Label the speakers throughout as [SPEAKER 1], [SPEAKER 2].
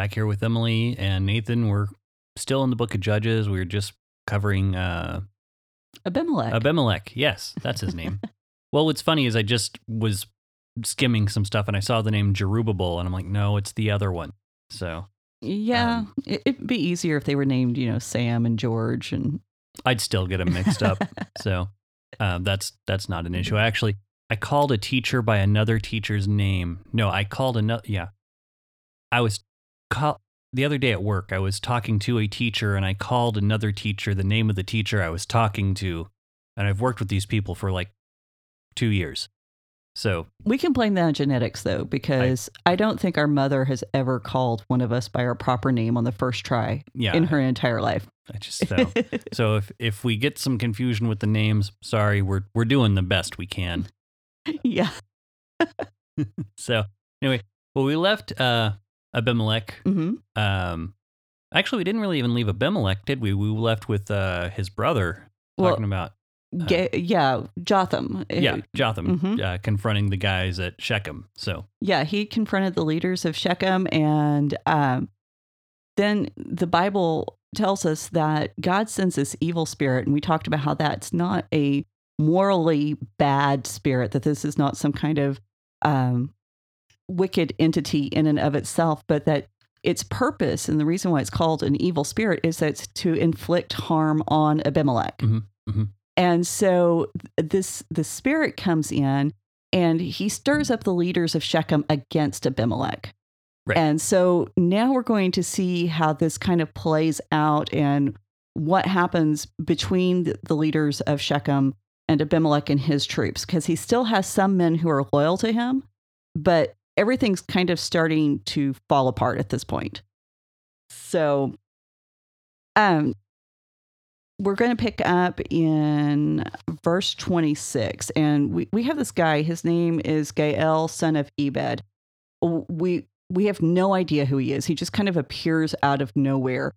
[SPEAKER 1] back here with Emily and Nathan. We're still in the book of Judges. We are just covering uh,
[SPEAKER 2] Abimelech.
[SPEAKER 1] Abimelech. Yes, that's his name. well, what's funny is I just was skimming some stuff and I saw the name Jerubbaal and I'm like, no, it's the other one. So
[SPEAKER 2] yeah,
[SPEAKER 1] um,
[SPEAKER 2] it, it'd be easier if they were named, you know, Sam and George and.
[SPEAKER 1] I'd still get them mixed up. so um, that's that's not an issue. I Actually, I called a teacher by another teacher's name. No, I called another. Yeah, I was call the other day at work. I was talking to a teacher, and I called another teacher the name of the teacher I was talking to, and I've worked with these people for like two years. So
[SPEAKER 2] We can blame that on genetics though, because I, don't think our mother has ever called one of us by our proper name on the first try
[SPEAKER 1] yeah,
[SPEAKER 2] in her entire life.
[SPEAKER 1] I just so so if if we get some confusion with the names, sorry, we're we're doing the best we can.
[SPEAKER 2] yeah.
[SPEAKER 1] so anyway, well, we left uh, Abimelech.
[SPEAKER 2] hmm
[SPEAKER 1] Um, actually, we didn't really even leave Abimelech, did we? We left with uh, his brother
[SPEAKER 2] Well,
[SPEAKER 1] talking about
[SPEAKER 2] Ga- yeah, Jotham.
[SPEAKER 1] yeah
[SPEAKER 2] Uh,
[SPEAKER 1] Jotham
[SPEAKER 2] Mhm.
[SPEAKER 1] uh, confronting the guys at Shechem. So
[SPEAKER 2] Yeah, he confronted the leaders of Shechem, and um, then the Bible tells us that God sends this evil spirit, and we talked about how that's not a morally bad spirit; that this is not some kind of um, wicked entity in and of itself, but that its purpose and the reason why it's called an evil spirit is that it's to inflict harm on Abimelech.
[SPEAKER 1] Mhm, mhm.
[SPEAKER 2] And so this the spirit comes in and he stirs up the leaders of Shechem against Abimelech.
[SPEAKER 1] Right.
[SPEAKER 2] And so now we're going to see how this kind of plays out and what happens between the leaders of Shechem and Abimelech and his troops because he still has some men who are loyal to him, but everything's kind of starting to fall apart at this point. So um we're going to pick up in verse 26 and we, we have this guy his name is gael son of ebed. We we have no idea who he is. He just kind of appears out of nowhere.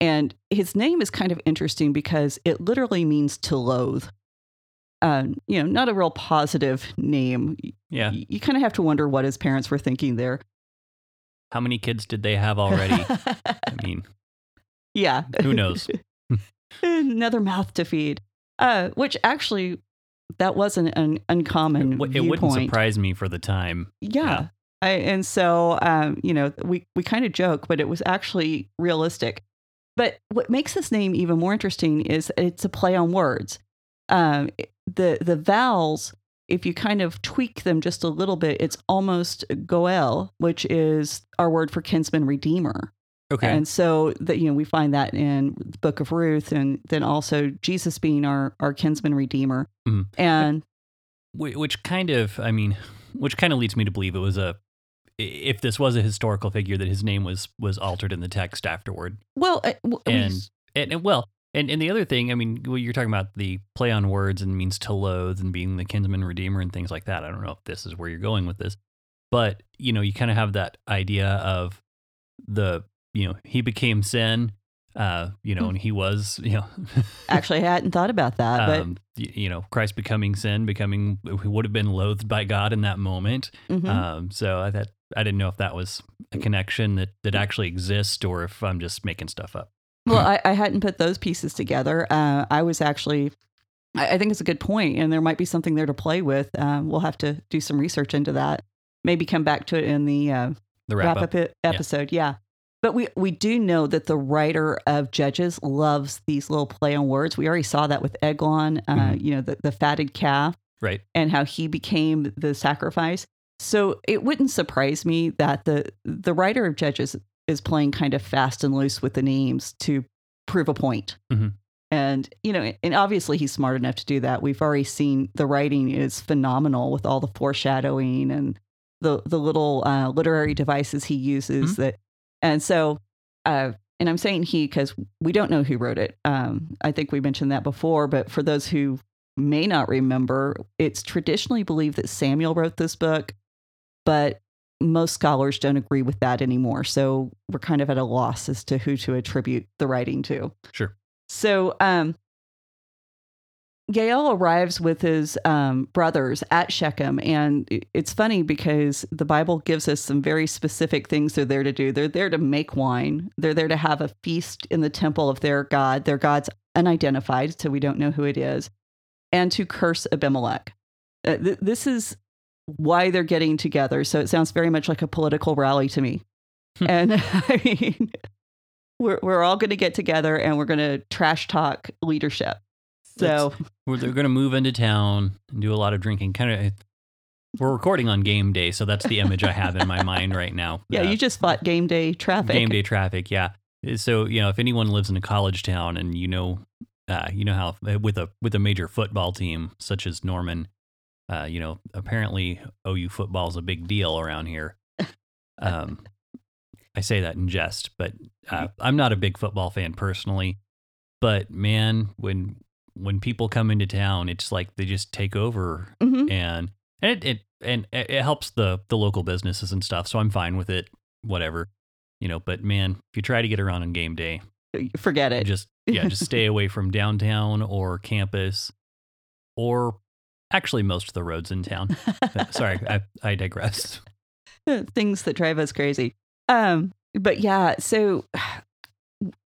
[SPEAKER 2] And his name is kind of interesting because it literally means to loathe um, you know not a real positive name.
[SPEAKER 1] Yeah,
[SPEAKER 2] you, you kind of have to wonder what his parents were thinking there.
[SPEAKER 1] How many kids did they have already? I mean,
[SPEAKER 2] yeah.
[SPEAKER 1] Who knows?
[SPEAKER 2] another mouth to feed. Uh which actually that wasn't an uncommon
[SPEAKER 1] it, w- it wouldn't surprise me for the time.
[SPEAKER 2] yeah,
[SPEAKER 1] Yeah.
[SPEAKER 2] I, and so um you know we we kind of joke but it was actually realistic. But what makes this name even more interesting is it's a play on words. Um the the vowels if you kind of tweak them just a little bit it's almost goel which is our word for kinsman redeemer
[SPEAKER 1] Okay,
[SPEAKER 2] and so that you know we find that in the book of Ruth and then also Jesus being our our kinsman redeemer.
[SPEAKER 1] Mhm.
[SPEAKER 2] And
[SPEAKER 1] which kind of i mean which kind of leads me to believe it was a if this was a historical figure that his name was was altered in the text afterward
[SPEAKER 2] well, uh, w- we-
[SPEAKER 1] and and, and well and, and the other thing i mean well, you're talking about the play on words and means to loathe and being the kinsman redeemer and things like that i don't know if this is where you're going with this but you know you kind of have that idea of the you know he became sin uh you know
[SPEAKER 2] Hmm.
[SPEAKER 1] and he was you know
[SPEAKER 2] actually I hadn't thought about that,
[SPEAKER 1] um, y- you know christ becoming sin becoming who would have been loathed by god in that moment
[SPEAKER 2] but mhm.
[SPEAKER 1] um, so I thought I didn't know if that was a connection that that actually exists or if I'm just making stuff up.
[SPEAKER 2] Well, I, I hadn't put those pieces together. Uh, I was actually. I I think it's a good point, and there might be something there to play with. Um, we'll have to do some research into that. Maybe come back to it in the uh,
[SPEAKER 1] The
[SPEAKER 2] wrap,
[SPEAKER 1] wrap,
[SPEAKER 2] up, episode. Yeah. But we, we do know that the writer of Judges loves these little play on words. We already saw that with Eglon, uh,
[SPEAKER 1] Mhm.
[SPEAKER 2] you know, the, the fatted calf
[SPEAKER 1] right?
[SPEAKER 2] and how he became the sacrifice. So it wouldn't surprise me that the the writer of Judges is playing kind of fast and loose with the names to prove a point.
[SPEAKER 1] Mhm.
[SPEAKER 2] And you know, and obviously he's smart enough to do that. We've already seen the writing is phenomenal with all the foreshadowing and the the little uh, literary devices he uses
[SPEAKER 1] Mhm.
[SPEAKER 2] that And so, uh, and I'm saying he because we don't know who wrote it. Um, I think we mentioned that before, but for those who may not remember, it's traditionally believed that Samuel wrote this book, but most scholars don't agree with that anymore. So we're kind of at a loss as to who to attribute the writing to.
[SPEAKER 1] Sure.
[SPEAKER 2] So, um, Gael arrives with his um, brothers at Shechem, and it's funny because the Bible gives us some very specific things they're there to do. They're there to make wine. They're there to have a feast in the temple of their god. Their god's unidentified, so we don't know who it is, and to curse Abimelech. Uh, th- this is why they're getting together. So it sounds very much like a political rally to me. and I mean, we're we're all going to get together and we're going to trash talk leadership. So
[SPEAKER 1] Where they're going to move into town and do a lot of drinking. Kind of. We're recording on game day, so that's the image I have in my mind right now.
[SPEAKER 2] yeah,
[SPEAKER 1] Uh,
[SPEAKER 2] you just fought game day traffic.
[SPEAKER 1] game day traffic. Yeah. So you know, if anyone lives in a college town and you know, uh, you know how uh, with a with a major football team such as Norman, uh, you know, apparently OU football is a big deal around here. Um, I say that in jest, but uh, I'm not a big football fan personally. But man, when when people come into town, it's like they just take over,
[SPEAKER 2] Mhm.
[SPEAKER 1] and and it, it and it it helps the the local businesses and stuff. So I'm fine with it, whatever, you know. But man, if you try to get around on game day,
[SPEAKER 2] Forget it.
[SPEAKER 1] just yeah, just stay away from downtown or campus, or actually most of the roads in town. Sorry, I I digress.
[SPEAKER 2] things that drive us crazy. Um, but yeah, so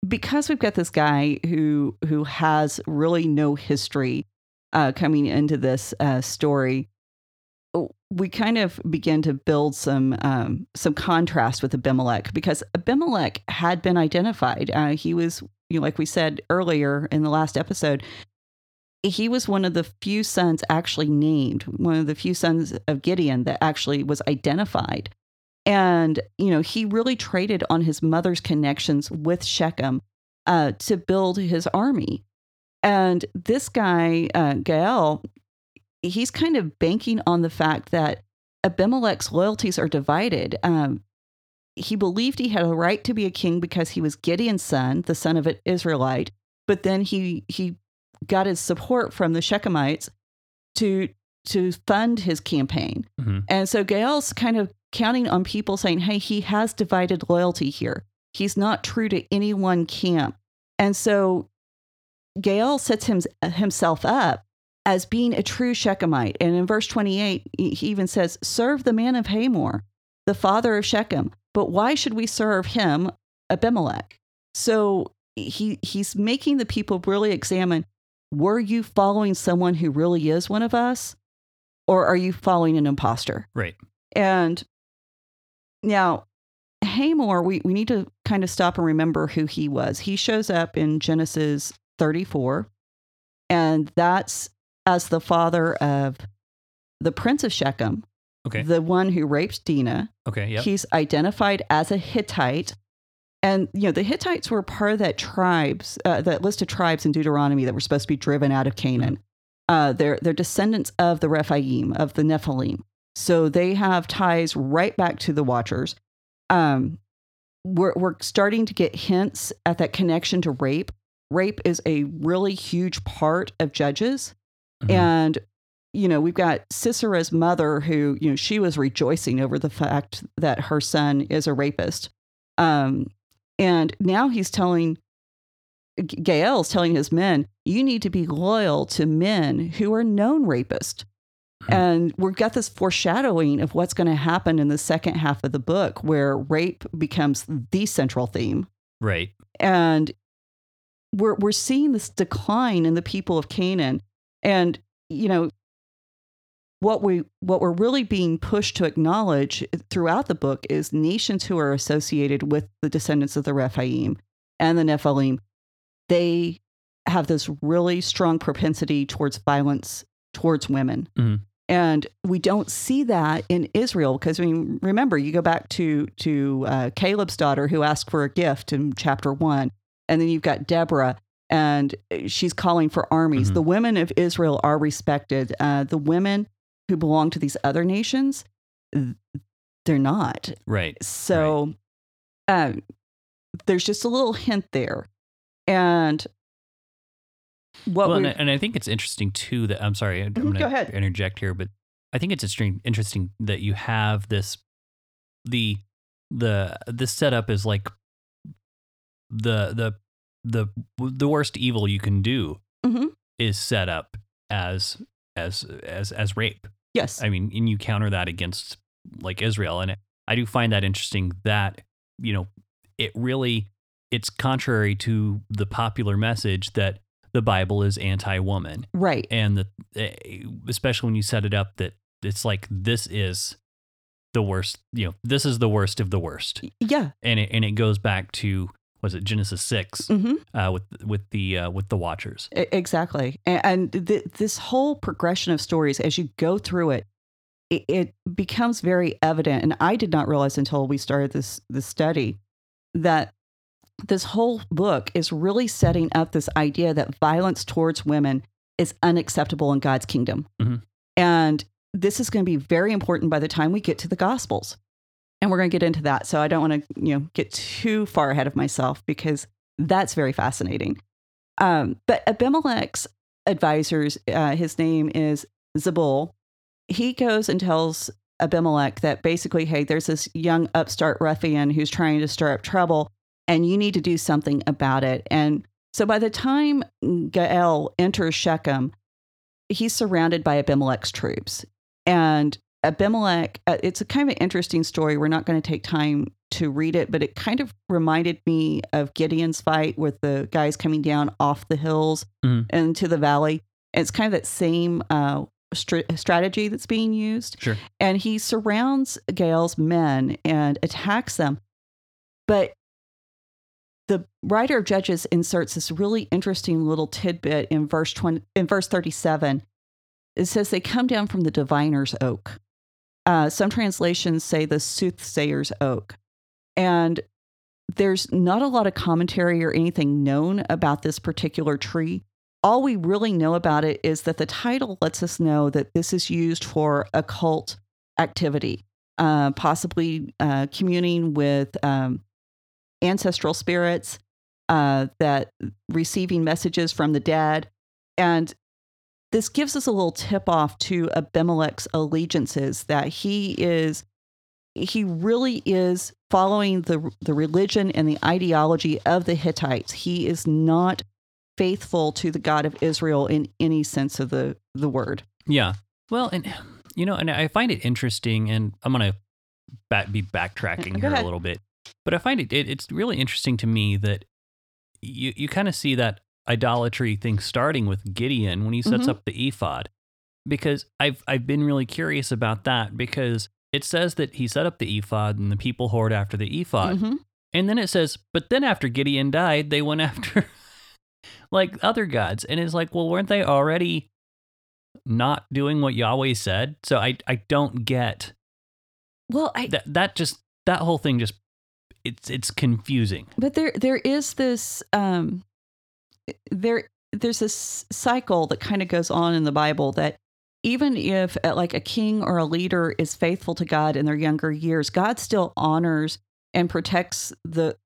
[SPEAKER 2] because we've got this guy who who has really no history uh, coming into this uh, story, we kind of begin to build some um, some contrast with Abimelech because Abimelech had been identified. Uh, he was, you know, like we said earlier in the last episode, he was one of the few sons actually named, one of the few sons of Gideon that actually was identified. And, you know, he really traded on his mother's connections with Shechem uh, to build his army. And this guy, uh, Gael, he's kind of banking on the fact that Abimelech's loyalties are divided. Um, he believed he had a right to be a king because he was Gideon's son, the son of an Israelite. But then he he got his support from the Shechemites to to fund his campaign.
[SPEAKER 1] Mhm.
[SPEAKER 2] And so Gael's kind of counting on people saying, "Hey, he has divided loyalty here. He's not true to any one camp." And so Gael sets him, himself up as being a true Shechemite. And in verse 28, he he even says, Serve the man of Hamor, the father of Shechem. But why should we serve him, Abimelech? So he, he's making the people really examine were you following someone who really is one of us? Or are you following an imposter?
[SPEAKER 1] Right.
[SPEAKER 2] And now, Hamor, we, we need to kind of stop and remember who he was. He shows up in Genesis 34, and that's as the father of the prince of Shechem,
[SPEAKER 1] Okay.
[SPEAKER 2] the one who raped Dinah.
[SPEAKER 1] Okay. Yep.
[SPEAKER 2] He's identified as a Hittite. And, you know, the Hittites were part of that tribes, uh, that list of tribes in Deuteronomy that were supposed to be driven out of Canaan. Uh, they're, they're descendants of the Rephaim, of the Nephilim. So they have ties right back to the Watchers. Um, we're, we're starting to get hints at that connection to rape. Rape is a really huge part of Judges.
[SPEAKER 1] Mhm.
[SPEAKER 2] And, you know, we've got Sisera's mother who, you know, she was rejoicing over the fact that her son is a rapist. Um, and now he's telling, Gael's telling his men, you need to be loyal to men who are known rapists.
[SPEAKER 1] Hmm.
[SPEAKER 2] And we've got this foreshadowing of what's going to happen in the second half of the book, where rape becomes the central theme
[SPEAKER 1] right.
[SPEAKER 2] and we're we're seeing this decline in the people of Canaan and you know what we what we're really being pushed to acknowledge throughout the book is nations who are associated with the descendants of the Rephaim and the Nephilim they have this really strong propensity towards violence towards women
[SPEAKER 1] Mhm.
[SPEAKER 2] and we don't see that in Israel because I mean, remember, you go back to to uh, Caleb's daughter who asked for a gift in chapter one, and then you've got Deborah, and she's calling for armies.
[SPEAKER 1] Mhm.
[SPEAKER 2] The women of Israel are respected. Uh, the women who belong to these other nations, they're not.
[SPEAKER 1] Right.
[SPEAKER 2] So um, there's just a little hint there. And what
[SPEAKER 1] well, and, I- and I think it's interesting too that I'm sorry, I'm
[SPEAKER 2] Mhm,
[SPEAKER 1] going
[SPEAKER 2] go ahead.
[SPEAKER 1] to interject here, but I think it's interesting, interesting that you have this the the this setup is like the the the the worst evil you can do
[SPEAKER 2] Mhm.
[SPEAKER 1] is set up as as as as rape.
[SPEAKER 2] Yes,
[SPEAKER 1] I mean, and you counter that against like Israel, and I do find that interesting that you know it really it's contrary to the popular message that the Bible is anti-woman,
[SPEAKER 2] right.
[SPEAKER 1] and that eh, especially when you set it up that it's like this is the worst, you know, this is the worst of the worst,
[SPEAKER 2] Yeah.
[SPEAKER 1] and it and it goes back to was it Genesis 6
[SPEAKER 2] hmm
[SPEAKER 1] uh, with with the uh, with the Watchers.
[SPEAKER 2] Exactly. And th- this whole progression of stories, as you go through it, it, it becomes very evident. And I did not realize until we started this this study that this whole book is really setting up this idea that violence towards women is unacceptable in God's kingdom.
[SPEAKER 1] Mhm.
[SPEAKER 2] And this is going to be very important by the time we get to the Gospels. And we're going to get into that. So I don't want to, you know, get too far ahead of myself because that's very fascinating. Um, but Abimelech's advisors, uh, his name is Zebul. He goes and tells Abimelech that basically, hey, there's this young upstart ruffian who's trying to stir up trouble, and you need to do something about it. And so by the time Gael enters Shechem, he's surrounded by Abimelech's troops. And Abimelech, uh, it's a kind of an interesting story. We're not going to take time to read it, but it kind of reminded me of Gideon's fight with the guys coming down off the hills
[SPEAKER 1] Mhm.
[SPEAKER 2] into the valley. It's kind of that same uh, str- strategy that's being used.
[SPEAKER 1] Sure.
[SPEAKER 2] And he surrounds Gael's men and attacks them. But the writer of Judges inserts this really interesting little tidbit in verse 20, in verse 37. It says they come down from the diviner's oak. Uh, some translations say the soothsayer's oak. And there's not a lot of commentary or anything known about this particular tree. All we really know about it is that the title lets us know that this is used for occult activity, uh, possibly uh, communing with um, ancestral spirits, uh, that receiving messages from the dead. And this gives us a little tip off to Abimelech's allegiances that he is he really is following the the religion and the ideology of the Hittites. He is not faithful to the God of Israel in any sense of the the word.
[SPEAKER 1] Yeah. Well, and you know, and I find it interesting, and I'm gonna back, be backtracking
[SPEAKER 2] Go
[SPEAKER 1] here
[SPEAKER 2] ahead.
[SPEAKER 1] a little bit, but I find it, it it's really interesting to me that you you kind of see that idolatry thing starting with Gideon when he sets
[SPEAKER 2] Mhm.
[SPEAKER 1] up the ephod, because I've I've been really curious about that because it says that he set up the ephod and the people whored after the ephod,
[SPEAKER 2] Mhm.
[SPEAKER 1] and then it says, but then after Gideon died, they went after like other gods. And it's like, well, weren't they already not doing what Yahweh said? So I I don't get
[SPEAKER 2] Well, I
[SPEAKER 1] that that just that whole thing just it's it's confusing.
[SPEAKER 2] but there there is this um there there's this cycle that kind of goes on in the bible that even if uh, like a king or a leader is faithful to god in their younger years god still honors and protects the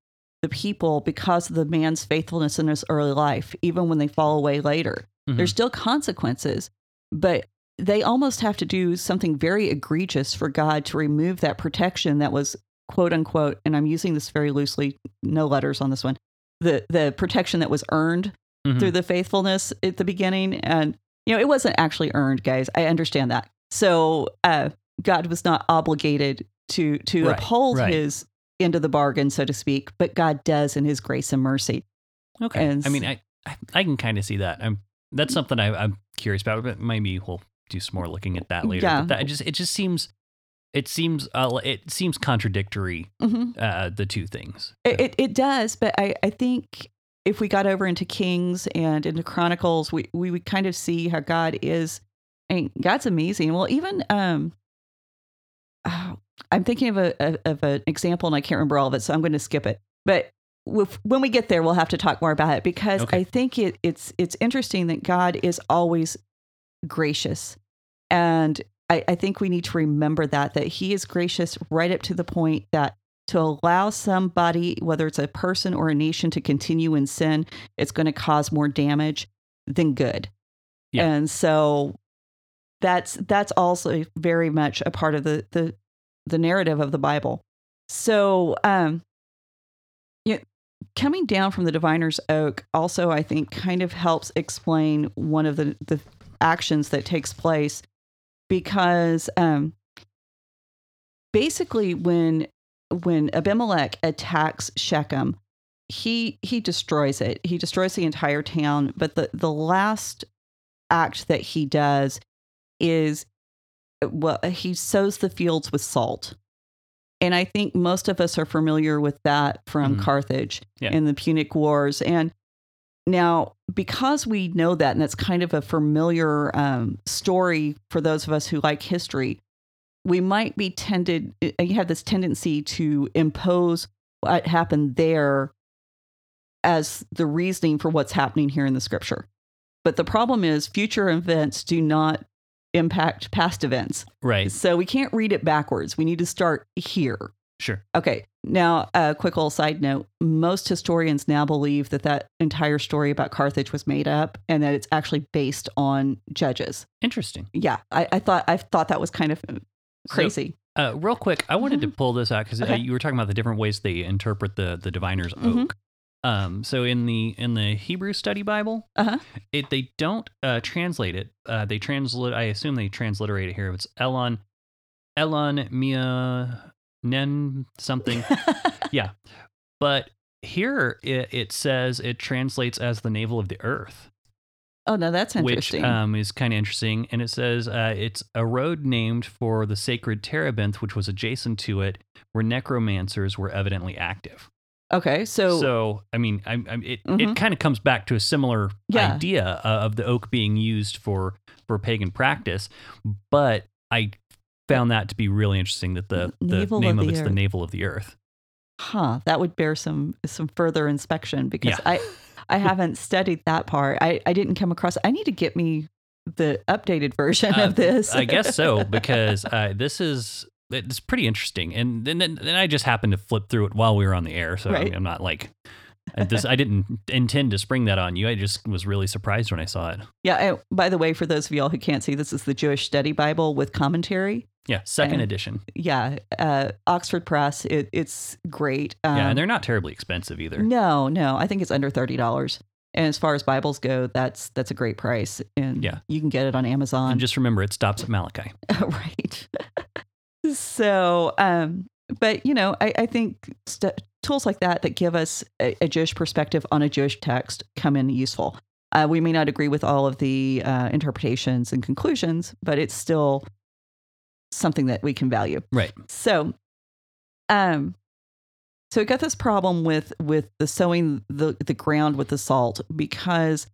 [SPEAKER 2] the people because of the man's faithfulness in his early life even when they fall away later
[SPEAKER 1] Mhm.
[SPEAKER 2] there's still consequences but they almost have to do something very egregious for god to remove that protection that was quote unquote and i'm using this very loosely no letters on this one the the protection that was earned
[SPEAKER 1] Mhm.
[SPEAKER 2] through the faithfulness at the beginning and you know it wasn't actually earned guys i understand that so uh god was not obligated to to
[SPEAKER 1] Right,
[SPEAKER 2] uphold
[SPEAKER 1] right.
[SPEAKER 2] his end of the bargain so to speak but god does in his grace and mercy
[SPEAKER 1] okay.
[SPEAKER 2] and
[SPEAKER 1] I mean, I I, can kind of see that. I'm that's something I, I'm curious about, but maybe we'll do some more looking at that later.
[SPEAKER 2] Yeah.
[SPEAKER 1] But that it just it just seems it seems uh, it seems contradictory
[SPEAKER 2] Mhm.
[SPEAKER 1] uh, the two things.
[SPEAKER 2] It, it, it does, but I, I think if we got over into Kings and into Chronicles, we, we would kind of see how God is. I mean, God's amazing. Well, even um, oh, I'm thinking of a, a of an example, and I can't remember all of it, so I'm going to skip it. But with, when we get there, we'll have to talk more about it because
[SPEAKER 1] Okay.
[SPEAKER 2] I think it, it's it's interesting that God is always gracious, and I, I think we need to remember that that He is gracious right up to the point that to allow somebody, whether it's a person or a nation, to continue in sin, it's going to cause more damage than good.
[SPEAKER 1] Yeah.
[SPEAKER 2] And so that's that's also very much a part of the the the narrative of the Bible. So um you know, coming down from the diviner's oak also I think kind of helps explain one of the the actions that takes place because um basically when when Abimelech attacks Shechem, he he destroys it. He destroys the entire town. But the the last act that he does is well, he sows the fields with salt. And I think most of us are familiar with that from
[SPEAKER 1] Mhm.
[SPEAKER 2] Carthage
[SPEAKER 1] Yeah.
[SPEAKER 2] in the Punic Wars. And now, because we know that, and that's kind of a familiar um, story for those of us who like history, we might be tended, uh, you have this tendency to impose what happened there as the reasoning for what's happening here in the scripture. But the problem is, future events do not impact past events.
[SPEAKER 1] Right.
[SPEAKER 2] So we can't read it backwards. We need to start here.
[SPEAKER 1] Sure.
[SPEAKER 2] Okay. Now, a quick little side note most historians now believe that that entire story about Carthage was made up and that it's actually based on judges.
[SPEAKER 1] Interesting.
[SPEAKER 2] Yeah. I, I thought I thought that was kind of crazy.
[SPEAKER 1] Uh, real quick, I wanted to pull this out because
[SPEAKER 2] Mm-hmm. Okay.
[SPEAKER 1] you were talking about the different ways they interpret the the diviner's
[SPEAKER 2] Mhm.
[SPEAKER 1] oak. Um, so in the in the Hebrew Study Bible,
[SPEAKER 2] Uh-huh.
[SPEAKER 1] it they don't uh, translate it. Uh, they translate. I assume they transliterate it here. It's Elon, Elon Mia Nen something. yeah, but here it, it says it translates as the navel of the earth
[SPEAKER 2] oh, no, that's
[SPEAKER 1] which
[SPEAKER 2] interesting.
[SPEAKER 1] um, is kind of interesting. And it says uh, it's a road named for the sacred terebinth, which was adjacent to it, where necromancers were evidently active.
[SPEAKER 2] okay. So,
[SPEAKER 1] So, I mean, I, I, it
[SPEAKER 2] Mhm.
[SPEAKER 1] it kind of comes back to a similar
[SPEAKER 2] Yeah.
[SPEAKER 1] idea uh, of the oak being used for for pagan practice, but I found that to be really interesting that the, the
[SPEAKER 2] Navel
[SPEAKER 1] name
[SPEAKER 2] of
[SPEAKER 1] of it's the navel of the earth.
[SPEAKER 2] huh, that would bear some some further inspection because
[SPEAKER 1] Yeah.
[SPEAKER 2] I I haven't studied that part. I, I didn't come across I need to get me the updated version
[SPEAKER 1] Uh,
[SPEAKER 2] of this.
[SPEAKER 1] I guess so because uh, this is it's pretty interesting, and then then I just happened to flip through it while we were on the air, so I
[SPEAKER 2] Right.
[SPEAKER 1] mean, I'm not like I- this. I didn't intend to spring that on you. I just was really surprised when I saw it.
[SPEAKER 2] Yeah. And by the way, for those of y'all who can't see, this is the Jewish Study Bible with commentary.
[SPEAKER 1] Yeah, second
[SPEAKER 2] Uh,
[SPEAKER 1] edition.
[SPEAKER 2] Yeah. Uh, Oxford Press. It, it's great. Um,
[SPEAKER 1] yeah, and they're not terribly expensive either.
[SPEAKER 2] no, no. I think it's under thirty dollars. And as far as Bibles go, that's that's a great price, and
[SPEAKER 1] Yeah.
[SPEAKER 2] you can get it on Amazon.
[SPEAKER 1] And just remember, it stops at Malachi.
[SPEAKER 2] right. so, um, but you know, I, I think st- tools like that that give us a, a Jewish perspective on a Jewish text come in useful. Uh, we may not agree with all of the uh, interpretations and conclusions, but it's still something that we can value.
[SPEAKER 1] Right.
[SPEAKER 2] So, um, so we got this problem with with the sowing the the ground with the salt because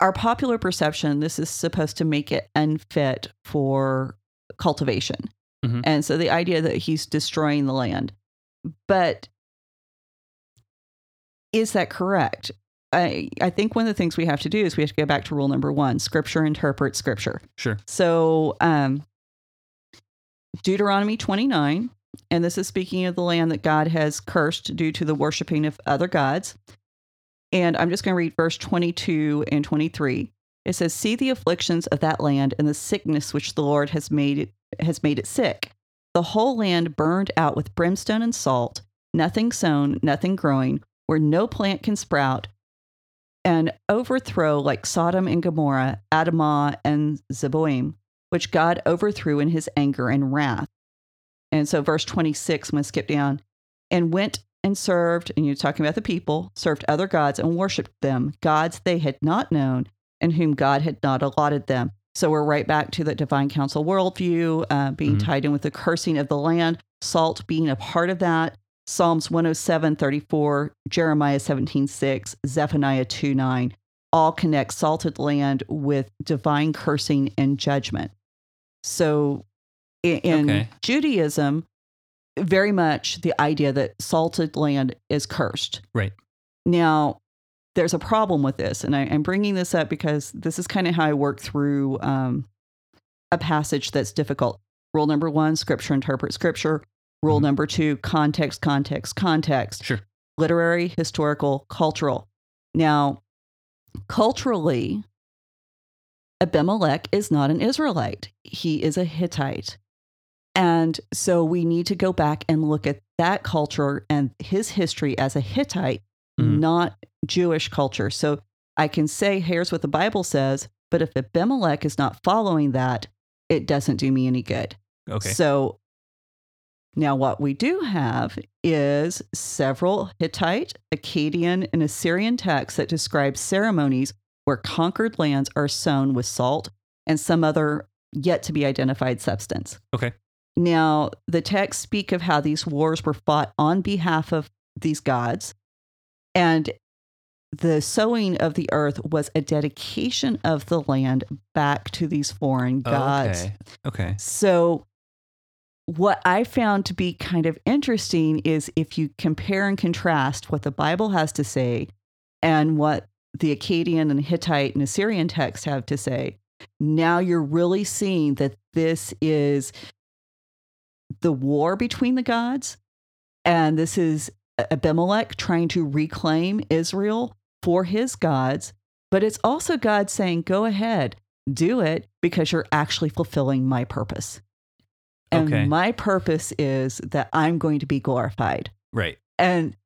[SPEAKER 2] our popular perception this is supposed to make it unfit for cultivation,
[SPEAKER 1] Mhm.
[SPEAKER 2] and so the idea that he's destroying the land, but is that correct? I I think one of the things we have to do is we have to go back to rule number one: Scripture interprets Scripture.
[SPEAKER 1] Sure.
[SPEAKER 2] So, um, Deuteronomy 29, and this is speaking of the land that God has cursed due to the worshiping of other gods. And I'm just going to read verse 22 and 23. It says, "See the afflictions of that land and the sickness which the Lord has made it has made it sick. The whole land burned out with brimstone and salt, nothing sown, nothing growing, where no plant can sprout, and overthrow like Sodom and Gomorrah, Adamah and Zeboim, which God overthrew in his anger and wrath. And so, verse 26, I'm going to skip down, and went and served, and you're talking about the people, served other gods and worshiped them, gods they had not known and whom God had not allotted them. So we're right back to the divine council worldview, uh, being
[SPEAKER 1] Mhm.
[SPEAKER 2] tied in with the cursing of the land, salt being a part of that. Psalms 107, 34, Jeremiah 17, 6, Zephaniah 2, 9 all connect salted land with divine cursing and judgment. So in, in
[SPEAKER 1] Okay.
[SPEAKER 2] Judaism, very much the idea that salted land is cursed.
[SPEAKER 1] Right.
[SPEAKER 2] Now, there's a problem with this, and I, I'm bringing this up because this is kind of how I work through um, a passage that's difficult. Rule number one: Scripture interpret Scripture. Rule
[SPEAKER 1] Mhm.
[SPEAKER 2] number two context, context, context.
[SPEAKER 1] Sure.
[SPEAKER 2] Literary, historical, cultural. Now, culturally, Abimelech is not an Israelite, he is a Hittite. And so we need to go back and look at that culture and his history as a Hittite,
[SPEAKER 1] Mhm.
[SPEAKER 2] not Jewish culture. So I can say, here's what the Bible says, but if Abimelech is not following that, it doesn't do me any good.
[SPEAKER 1] Okay.
[SPEAKER 2] So now what we do have is several Hittite, Akkadian, and Assyrian texts that describe ceremonies where conquered lands are sown with salt and some other yet to be identified substance.
[SPEAKER 1] Okay.
[SPEAKER 2] Now, the texts speak of how these wars were fought on behalf of these gods, and the sowing of the earth was a dedication of the land back to these foreign gods.
[SPEAKER 1] Okay. Okay.
[SPEAKER 2] So, what I found to be kind of interesting is if you compare and contrast what the Bible has to say and what the Akkadian and Hittite and Assyrian texts have to say, now you're really seeing that this is the war between the gods, and this is Abimelech trying to reclaim Israel for his gods. But it's also God saying, go ahead, do it because you're actually fulfilling my purpose. And
[SPEAKER 1] Okay.
[SPEAKER 2] my purpose is that I'm going to be glorified.
[SPEAKER 1] Right.
[SPEAKER 2] And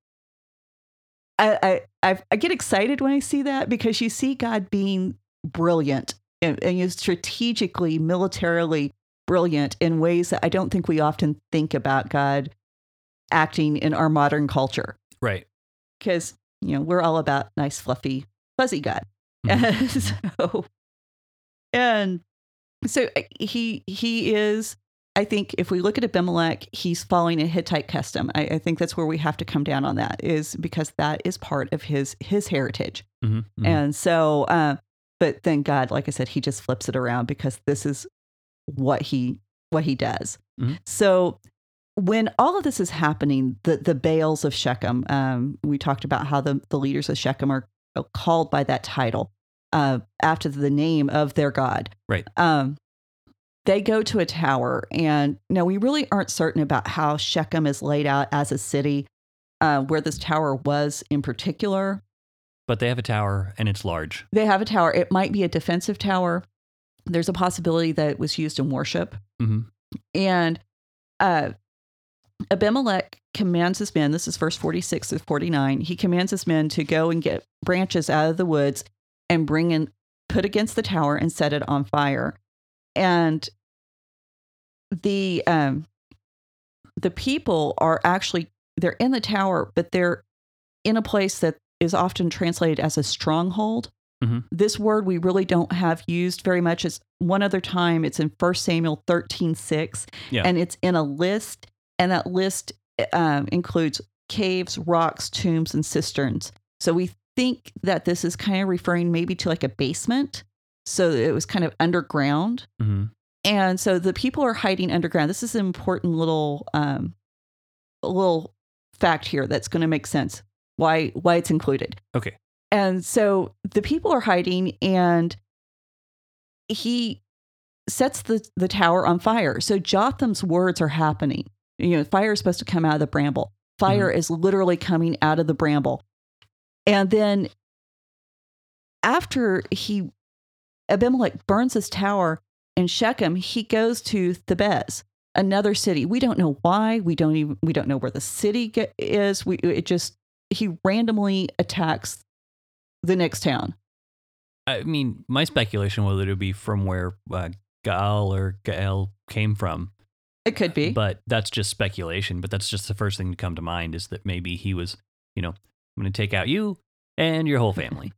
[SPEAKER 2] I, I, I, get excited when I see that because you see God being brilliant and, and he's strategically, militarily brilliant in ways that I don't think we often think about God acting in our modern culture.
[SPEAKER 1] Right.
[SPEAKER 2] Because, you know, we're all about nice, fluffy, fuzzy God.
[SPEAKER 1] Mhm.
[SPEAKER 2] so, and so uh, he he is. I think if we look at Abimelech, he's following a Hittite custom. I, I think that's where we have to come down on that, is because that is part of his his heritage.
[SPEAKER 1] Mhm, mhm.
[SPEAKER 2] And so, uh, but then God, like I said, he just flips it around because this is what he what he does.
[SPEAKER 1] Mhm.
[SPEAKER 2] So when all of this is happening, the the Baals of Shechem, um, we talked about how the the leaders of Shechem are called by that title uh, after the name of their god.
[SPEAKER 1] Right.
[SPEAKER 2] Um, they go to a tower, and now we really aren't certain about how Shechem is laid out as a city, uh, where this tower was in particular.
[SPEAKER 1] but they have a tower and it's large.
[SPEAKER 2] They have a tower. It might be a defensive tower. There's a possibility that it was used in worship.
[SPEAKER 1] hmm
[SPEAKER 2] And uh, Abimelech commands his men, this is verse 46 to 49. He commands his men to go and get branches out of the woods and bring in, put against the tower and set it on fire. And the, um, the people are actually, they're in the tower, but they're in a place that is often translated as a stronghold.
[SPEAKER 1] Mhm.
[SPEAKER 2] This word we really don't have used very much. It's one other time. It's in 1 Samuel 13 6
[SPEAKER 1] Yeah.
[SPEAKER 2] and it's in a list and that list um, includes caves rocks tombs and cisterns so we think that this is kind of referring maybe to like a basement so it was kind of underground
[SPEAKER 1] hmm
[SPEAKER 2] and so the people are hiding underground this is an important little um, little fact here that's going to make sense why why it's included
[SPEAKER 1] Okay.
[SPEAKER 2] and so the people are hiding and he sets the, the tower on fire. So Jotham's words are happening. You know, fire is supposed to come out of the bramble. Fire is literally coming out of the bramble. And then after he Abimelech burns his tower in Shechem, he goes to Thebes, another city. We don't know why. We don't even we don't know where the city is. We it just he randomly attacks the next town.
[SPEAKER 1] I mean, my speculation was that it would be from where uh, Gaal or Gael came from,
[SPEAKER 2] It could be.
[SPEAKER 1] but that's just speculation. But that's just the first thing to come to mind is that maybe he was, you know, I'm going to take out you and your whole family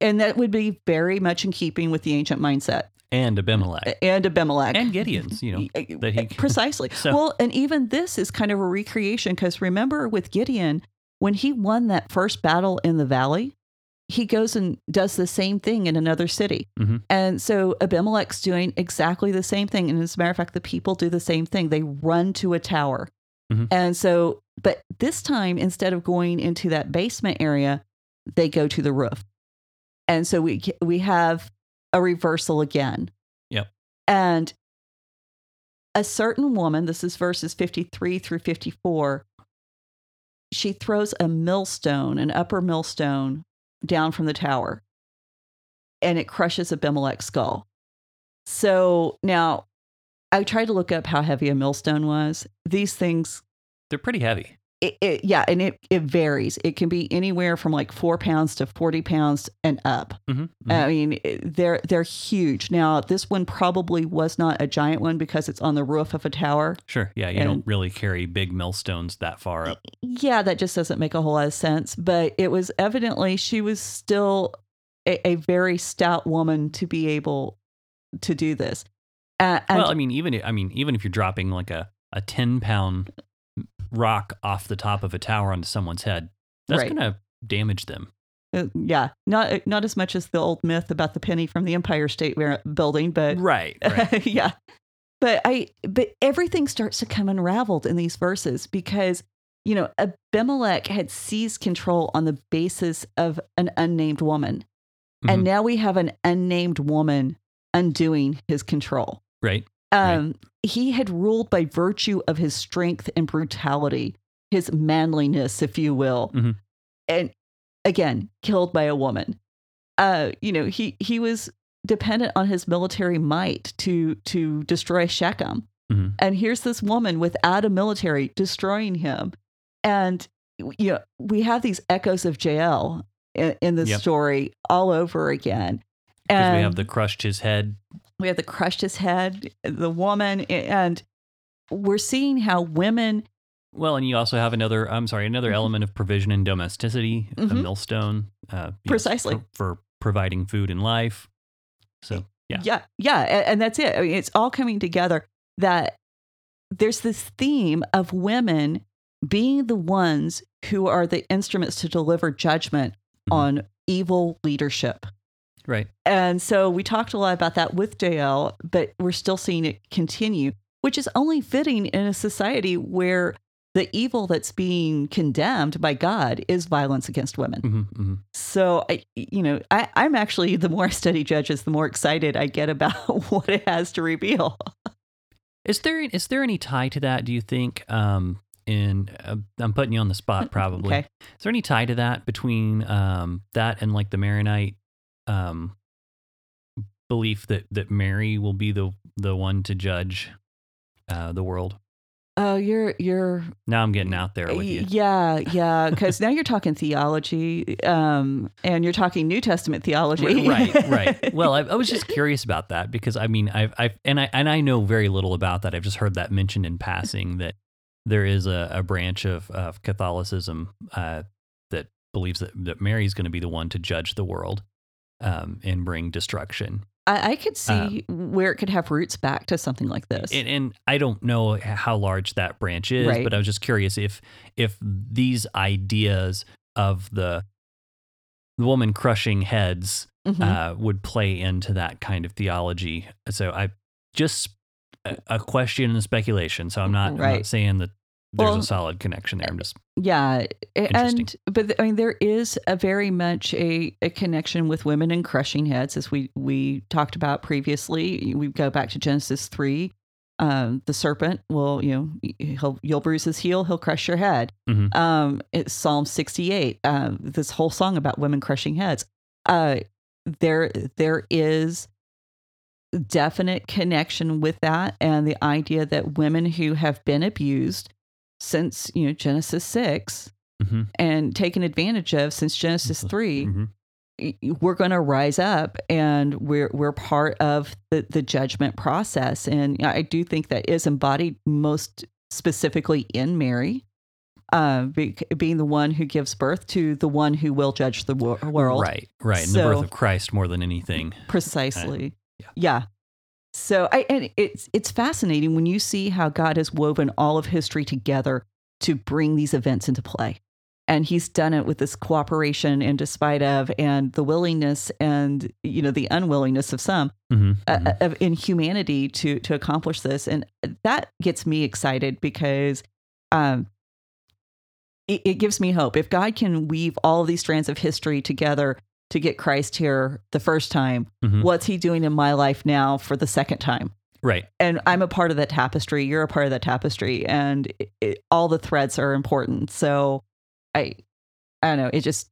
[SPEAKER 2] and that would be very much in keeping with the ancient mindset
[SPEAKER 1] and Abimelech
[SPEAKER 2] and Abimelech
[SPEAKER 1] and Gideon's, you know, that he-
[SPEAKER 2] precisely.
[SPEAKER 1] So-
[SPEAKER 2] Well, and even this is kind of a recreation because remember with Gideon when he won that first battle in the valley, he goes and does the same thing in another city.
[SPEAKER 1] Mhm.
[SPEAKER 2] And so Abimelech's doing exactly the same thing. And as a matter of fact, the people do the same thing. They run to a tower.
[SPEAKER 1] Mhm.
[SPEAKER 2] And so, but this time, instead of going into that basement area, they go to the roof. And so we we have a reversal again.
[SPEAKER 1] Yep.
[SPEAKER 2] And a certain woman, this is verses 53 through 54, she throws a millstone, an upper millstone, down from the tower, and it crushes Abimelech's skull. So now I tried to look up how heavy a millstone was. These things
[SPEAKER 1] They're pretty heavy.
[SPEAKER 2] It, it, yeah, and it, it varies. It can be anywhere from like four pounds to 40 pounds and up.
[SPEAKER 1] hmm
[SPEAKER 2] I mean, they're they're huge. Now, this one probably was not a giant one because it's on the roof of a tower.
[SPEAKER 1] Sure. Yeah. You
[SPEAKER 2] and-
[SPEAKER 1] don't really carry big millstones that far up.
[SPEAKER 2] Yeah, that just doesn't make a whole lot of sense. But it was evidently she was still a, a very stout woman to be able to do this. Uh, and
[SPEAKER 1] well, I mean, even I mean, even if you're dropping like a a ten pound rock off the top of a tower onto someone's head, that's
[SPEAKER 2] Right.
[SPEAKER 1] gonna damage them.
[SPEAKER 2] uh, yeah, not not as much as the old myth about the penny from the Empire State Building, but
[SPEAKER 1] Right. Right.
[SPEAKER 2] yeah. But I but everything starts to come unraveled in these verses because you know Abimelech had seized control on the basis of an unnamed woman.
[SPEAKER 1] Mhm.
[SPEAKER 2] And now we have an unnamed woman undoing his control.
[SPEAKER 1] right.
[SPEAKER 2] Um he had ruled by virtue of his strength and brutality, his manliness, if you will.
[SPEAKER 1] Mhm.
[SPEAKER 2] And again, killed by a woman. Uh, you know, he he was dependent on his military might to to destroy Shechem.
[SPEAKER 1] Mhm.
[SPEAKER 2] And here's this woman without a military destroying him. And you know, we have these echoes of Jael in, in the
[SPEAKER 1] Yep.
[SPEAKER 2] story all over again.
[SPEAKER 1] Because we have the crushed his head.
[SPEAKER 2] We have the crushed his head, the woman, and we're seeing how women
[SPEAKER 1] Well, and you also have another. I'm sorry, another
[SPEAKER 2] Mhm.
[SPEAKER 1] element of provision and domesticity, a
[SPEAKER 2] Mhm.
[SPEAKER 1] millstone, uh, you know,
[SPEAKER 2] Precisely.
[SPEAKER 1] for, for providing food and life. So Yeah.
[SPEAKER 2] yeah, yeah, a- and that's it. I mean, it's all coming together. That there's this theme of women being the ones who are the instruments to deliver judgment
[SPEAKER 1] Mhm.
[SPEAKER 2] on evil leadership.
[SPEAKER 1] Right,
[SPEAKER 2] And so we talked a lot about that with Jael, but we're still seeing it continue, which is only fitting in a society where the evil that's being condemned by God is violence against women.
[SPEAKER 1] hmm hmm
[SPEAKER 2] So, I, you know, I, I'm actually, the more I study Judges, the more excited I get about what it has to reveal.
[SPEAKER 1] Is there is there any tie to that? Do you think? Um, in uh, I'm putting you on the spot, probably.
[SPEAKER 2] Okay.
[SPEAKER 1] Is there any tie to that between um, that and like the Maronite um, belief that that Mary will be the the one to judge uh, the world?
[SPEAKER 2] Oh, you're, you're,
[SPEAKER 1] Now I'm getting out there with you.
[SPEAKER 2] yeah, yeah. Because now you're talking theology um, and you're talking New Testament theology.
[SPEAKER 1] right, right. Well, I, I was just curious about that because I mean, I've, I've, and I, and I know very little about that. I've just heard that mentioned in passing that there is a, a branch of, of Catholicism uh, that believes that, that Mary is going to be the one to judge the world um, and bring destruction.
[SPEAKER 2] I, I could see where it could have roots back to something like this.
[SPEAKER 1] And, and I don't know how large that branch is,
[SPEAKER 2] Right.
[SPEAKER 1] but I was just curious if if these ideas of the the woman crushing heads
[SPEAKER 2] Mhm.
[SPEAKER 1] uh, would play into that kind of theology. So I just a, a question and speculation. So I'm not, I'm not saying that there's
[SPEAKER 2] Well,
[SPEAKER 1] a solid connection there. I'm just
[SPEAKER 2] Yeah, and but I mean there is a very much a, a connection with women and crushing heads, as we we talked about previously. We go back to Genesis three. Um, the serpent will, you know, he'll you'll bruise his heel, he'll crush your head.
[SPEAKER 1] Mhm.
[SPEAKER 2] Um, it's Psalm sixty eight. Um, this whole song about women crushing heads. Uh, there there is definite connection with that and the idea that women who have been abused since you know Genesis six
[SPEAKER 1] mhm,
[SPEAKER 2] and taken advantage of since Genesis three,
[SPEAKER 1] mhm.
[SPEAKER 2] we're going to rise up and we're we're part of the the judgment process. And I do think that is embodied most specifically in Mary, uh, be, being the one who gives birth to the one who will judge the wor- world.
[SPEAKER 1] right, right. And the birth of Christ more than anything.
[SPEAKER 2] Precisely.
[SPEAKER 1] yeah.
[SPEAKER 2] yeah. So I and it's it's fascinating when you see how God has woven all of history together to bring these events into play. And he's done it with this cooperation and despite of and the willingness and you know the unwillingness of some
[SPEAKER 1] Mhm,
[SPEAKER 2] uh,
[SPEAKER 1] mhm.
[SPEAKER 2] of in humanity to to accomplish this and that gets me excited because um it, it gives me hope if god can weave all these strands of history together to get christ here the first time
[SPEAKER 1] Mhm.
[SPEAKER 2] what's he doing in my life now for the second time
[SPEAKER 1] Right.
[SPEAKER 2] and I'm a part of that tapestry. You're a part of that tapestry, and it, it, all the threads are important. So, I, I don't know. It just,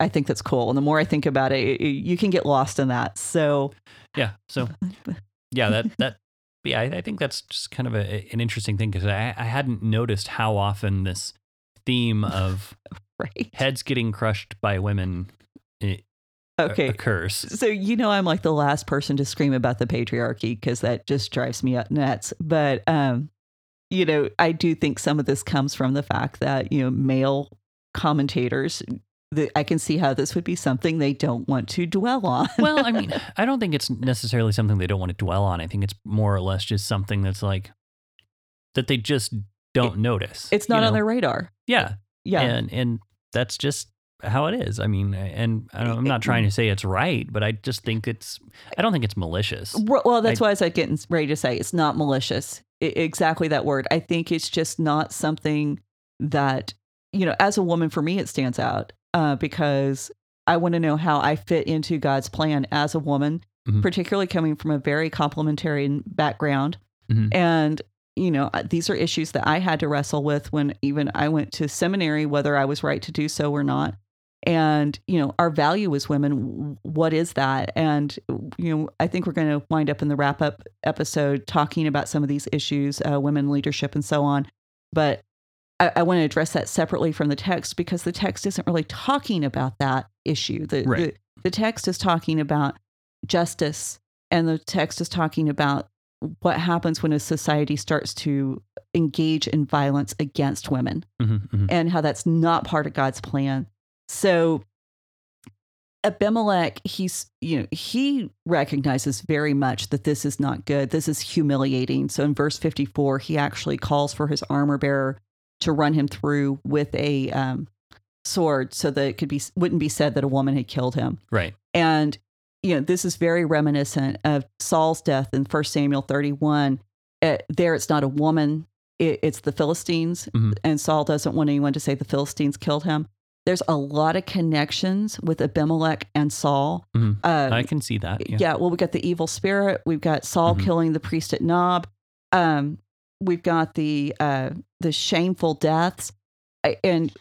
[SPEAKER 2] I think that's cool. And the more I think about it, it you can get lost in that. So,
[SPEAKER 1] Yeah. So yeah, that that yeah, I, I think that's just kind of a, an interesting thing because I, I hadn't noticed how often this theme of
[SPEAKER 2] right.
[SPEAKER 1] heads getting crushed by women eh,
[SPEAKER 2] Okay.
[SPEAKER 1] Curse.
[SPEAKER 2] So you know I'm like the last person to scream about the patriarchy because that just drives me up nuts. But um, you know, I do think some of this comes from the fact that you know male commentators. The, I can see how this would be something they don't want to dwell on.
[SPEAKER 1] well, I mean, I don't think it's necessarily something they don't want to dwell on. I think it's more or less just something that's like that they just don't notice.
[SPEAKER 2] it's
[SPEAKER 1] you
[SPEAKER 2] not on their radar.
[SPEAKER 1] yeah,
[SPEAKER 2] Yeah,
[SPEAKER 1] and and that's just how it is. I mean, and I don't, I'm not trying to say it's right, but I just think it's. I don't think it's malicious.
[SPEAKER 2] Well, that's
[SPEAKER 1] I-
[SPEAKER 2] why I was like getting ready to say it's not malicious. Exactly that word. I think it's just not something that you know. As a woman, for me, it stands out uh, because I want to know how I fit into God's plan as a woman,
[SPEAKER 1] Mhm.
[SPEAKER 2] particularly coming from a very complementarian background.
[SPEAKER 1] Mhm.
[SPEAKER 2] And you know, these are issues that I had to wrestle with when even I went to seminary, whether I was right to do so or not. And you know, our value as women, what is that? And you know, I think we're going to wind up in the wrap up episode talking about some of these issues, uh, women leadership, and so on. But I, I want to address that separately from the text because the text isn't really talking about that issue. The,
[SPEAKER 1] Right.
[SPEAKER 2] the the text is talking about justice, and the text is talking about what happens when a society starts to engage in violence against women
[SPEAKER 1] Mhm, mhm.
[SPEAKER 2] and how that's not part of God's plan. So Abimelech, he's you know, he recognizes very much that this is not good. This is humiliating. So in verse 54, he actually calls for his armor bearer to run him through with a um, sword so that it could be wouldn't be said that a woman had killed him.
[SPEAKER 1] Right.
[SPEAKER 2] And you know, this is very reminiscent of Saul's death in 1 Samuel 31. Uh, there, it's not a woman; it, it's the Philistines,
[SPEAKER 1] Mhm.
[SPEAKER 2] and Saul doesn't want anyone to say the Philistines killed him. There's a lot of connections with Abimelech and Saul.
[SPEAKER 1] Mhm.
[SPEAKER 2] Uh,
[SPEAKER 1] I can see that.
[SPEAKER 2] yeah.
[SPEAKER 1] Yeah.
[SPEAKER 2] well, we've got the evil spirit. We've got Saul
[SPEAKER 1] Mhm.
[SPEAKER 2] killing the priest at Nob. Um, we've got the uh, the shameful deaths, and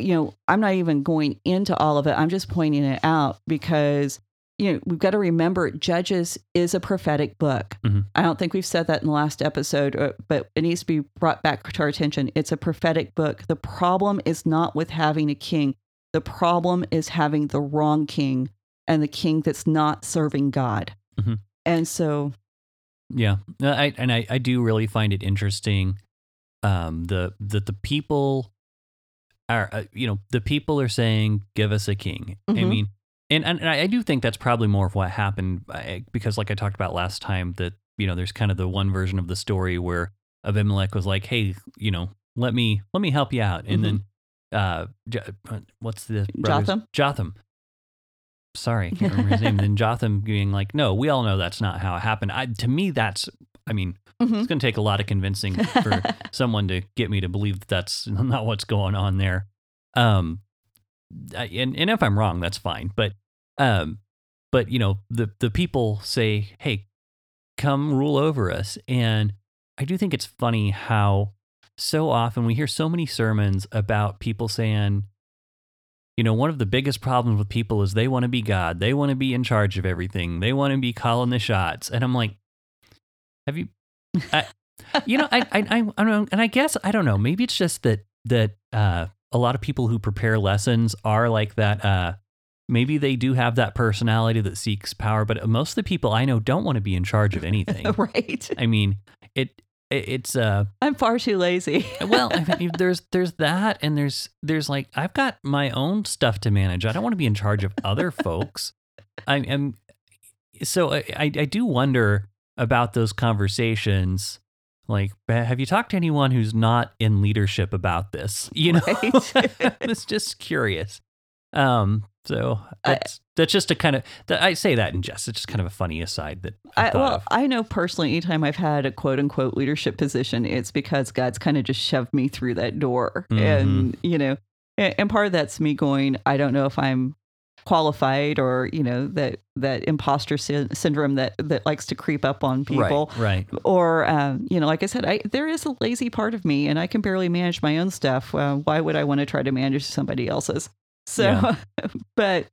[SPEAKER 2] you know, I'm not even going into all of it. I'm just pointing it out because you know we've got to remember Judges is a prophetic book.
[SPEAKER 1] Mhm.
[SPEAKER 2] I don't think we've said that in the last episode, uh, but it needs to be brought back to our attention. It's a prophetic book. The problem is not with having a king. The problem is having the wrong king and the king that's not serving God.
[SPEAKER 1] Mhm.
[SPEAKER 2] And so,
[SPEAKER 1] Yeah, I and I, I do really find it interesting, um, the that the people are uh, you know the people are saying give us a king. I
[SPEAKER 2] Mhm.
[SPEAKER 1] mean, and and I I do think that's probably more of what happened because like I talked about last time that you know there's kind of the one version of the story where Abimelech was like, hey, you know, let me let me help you out, and then uh, uh, what's the brother's-
[SPEAKER 2] Jotham?
[SPEAKER 1] Jotham. Sorry, I can't remember his name. Then Jotham being like, "No, we all know that's not how it happened." I, to me, that's. I mean,
[SPEAKER 2] Mhm.
[SPEAKER 1] it's going to take a lot of convincing for someone to get me to believe that that's not what's going on there. Um, and and if I'm wrong, that's fine. But um, but you know, the the people say, "Hey, come rule over us," and I do think it's funny how so often we hear so many sermons about people saying, you know, one of the biggest problems with people is they want to be God. They want to be in charge of everything. They want to be calling the shots. And I'm like, have you, I, you know, I, I, I, I don't know. And I guess, I don't know, maybe it's just that, that, uh, a lot of people who prepare lessons are like that, uh, maybe they do have that personality that seeks power, but most of the people I know don't want to be in charge of anything.
[SPEAKER 2] right.
[SPEAKER 1] I mean, it, it it's, uh,
[SPEAKER 2] I'm far too lazy.
[SPEAKER 1] well, I mean, there's there's that, and there's there's like I've got my own stuff to manage. I don't want to be in charge of other folks. I am so I I do wonder about those conversations. Like, have you talked to anyone who's not in leadership about this? You know,
[SPEAKER 2] Right.
[SPEAKER 1] I was just curious. Um, so
[SPEAKER 2] I-
[SPEAKER 1] that's that's just a kind of I say that in jest. It's just kind of a funny aside that I,
[SPEAKER 2] I, well,
[SPEAKER 1] of.
[SPEAKER 2] I know personally, anytime I've had a quote unquote leadership position, it's because God's kind of just shoved me through that door.
[SPEAKER 1] Mhm.
[SPEAKER 2] And, you know, and, and part of that's me going, I don't know if I'm qualified or you know that that imposter sy- syndrome that that likes to creep up on people
[SPEAKER 1] Right. Right.
[SPEAKER 2] or um, you know like i said I, there is a lazy part of me and i can barely manage my own stuff uh, why would i want to try to manage somebody else's so
[SPEAKER 1] Yeah.
[SPEAKER 2] but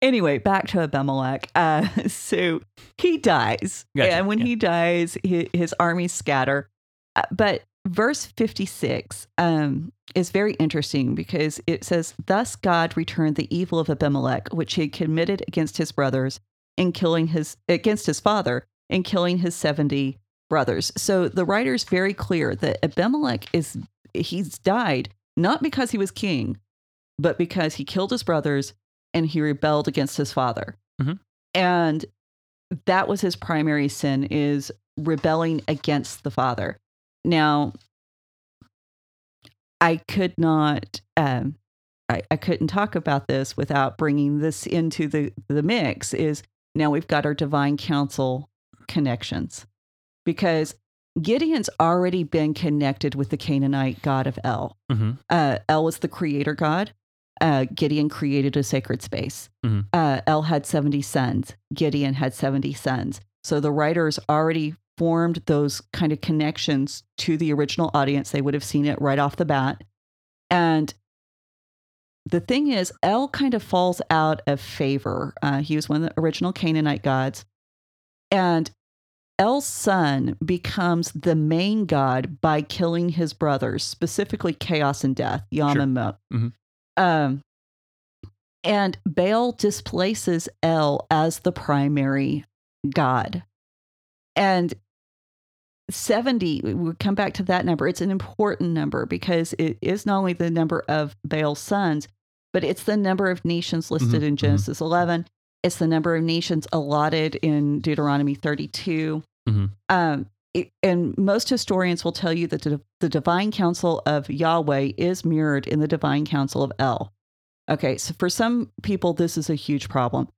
[SPEAKER 2] anyway back to abimelech uh, so he dies
[SPEAKER 1] Gotcha,
[SPEAKER 2] and when
[SPEAKER 1] yeah.
[SPEAKER 2] he dies his, his armies scatter Uh, but verse 56 um, is very interesting because it says thus god returned the evil of abimelech which he had committed against his brothers in killing his against his father in killing his 70 brothers. So the writer's very clear that abimelech is he's died not because he was king but because he killed his brothers and he rebelled against his father.
[SPEAKER 1] Mhm.
[SPEAKER 2] and that was his primary sin is rebelling against the father now i could not um I, I couldn't talk about this without bringing this into the the mix is now we've got our divine council connections because gideon's already been connected with the canaanite god of el
[SPEAKER 1] hmm
[SPEAKER 2] uh, El was the creator god. Uh, Gideon created a sacred space.
[SPEAKER 1] Mhm.
[SPEAKER 2] Uh, El had 70 sons. Gideon had 70 sons. So the writers already formed those kind of connections to the original audience. They would have seen it right off the bat. And the thing is, El kind of falls out of favor. Uh, he was one of the original Canaanite gods. And El's son becomes the main god by killing his brothers, specifically chaos and death, Yam
[SPEAKER 1] Sure.
[SPEAKER 2] and Mot.
[SPEAKER 1] Mhm.
[SPEAKER 2] Um, and Baal displaces El as the primary god. And 70, we come back to that number. It's an important number because it is not only the number of Baal's sons, but it's the number of nations listed
[SPEAKER 1] Mhm,
[SPEAKER 2] in
[SPEAKER 1] mhm.
[SPEAKER 2] Genesis 11. It's the number of nations allotted in Deuteronomy 32.
[SPEAKER 1] Mhm.
[SPEAKER 2] Um, it, and most historians will tell you that the, the divine council of Yahweh is mirrored in the divine council of El. Okay, so for some people, this is a huge problem.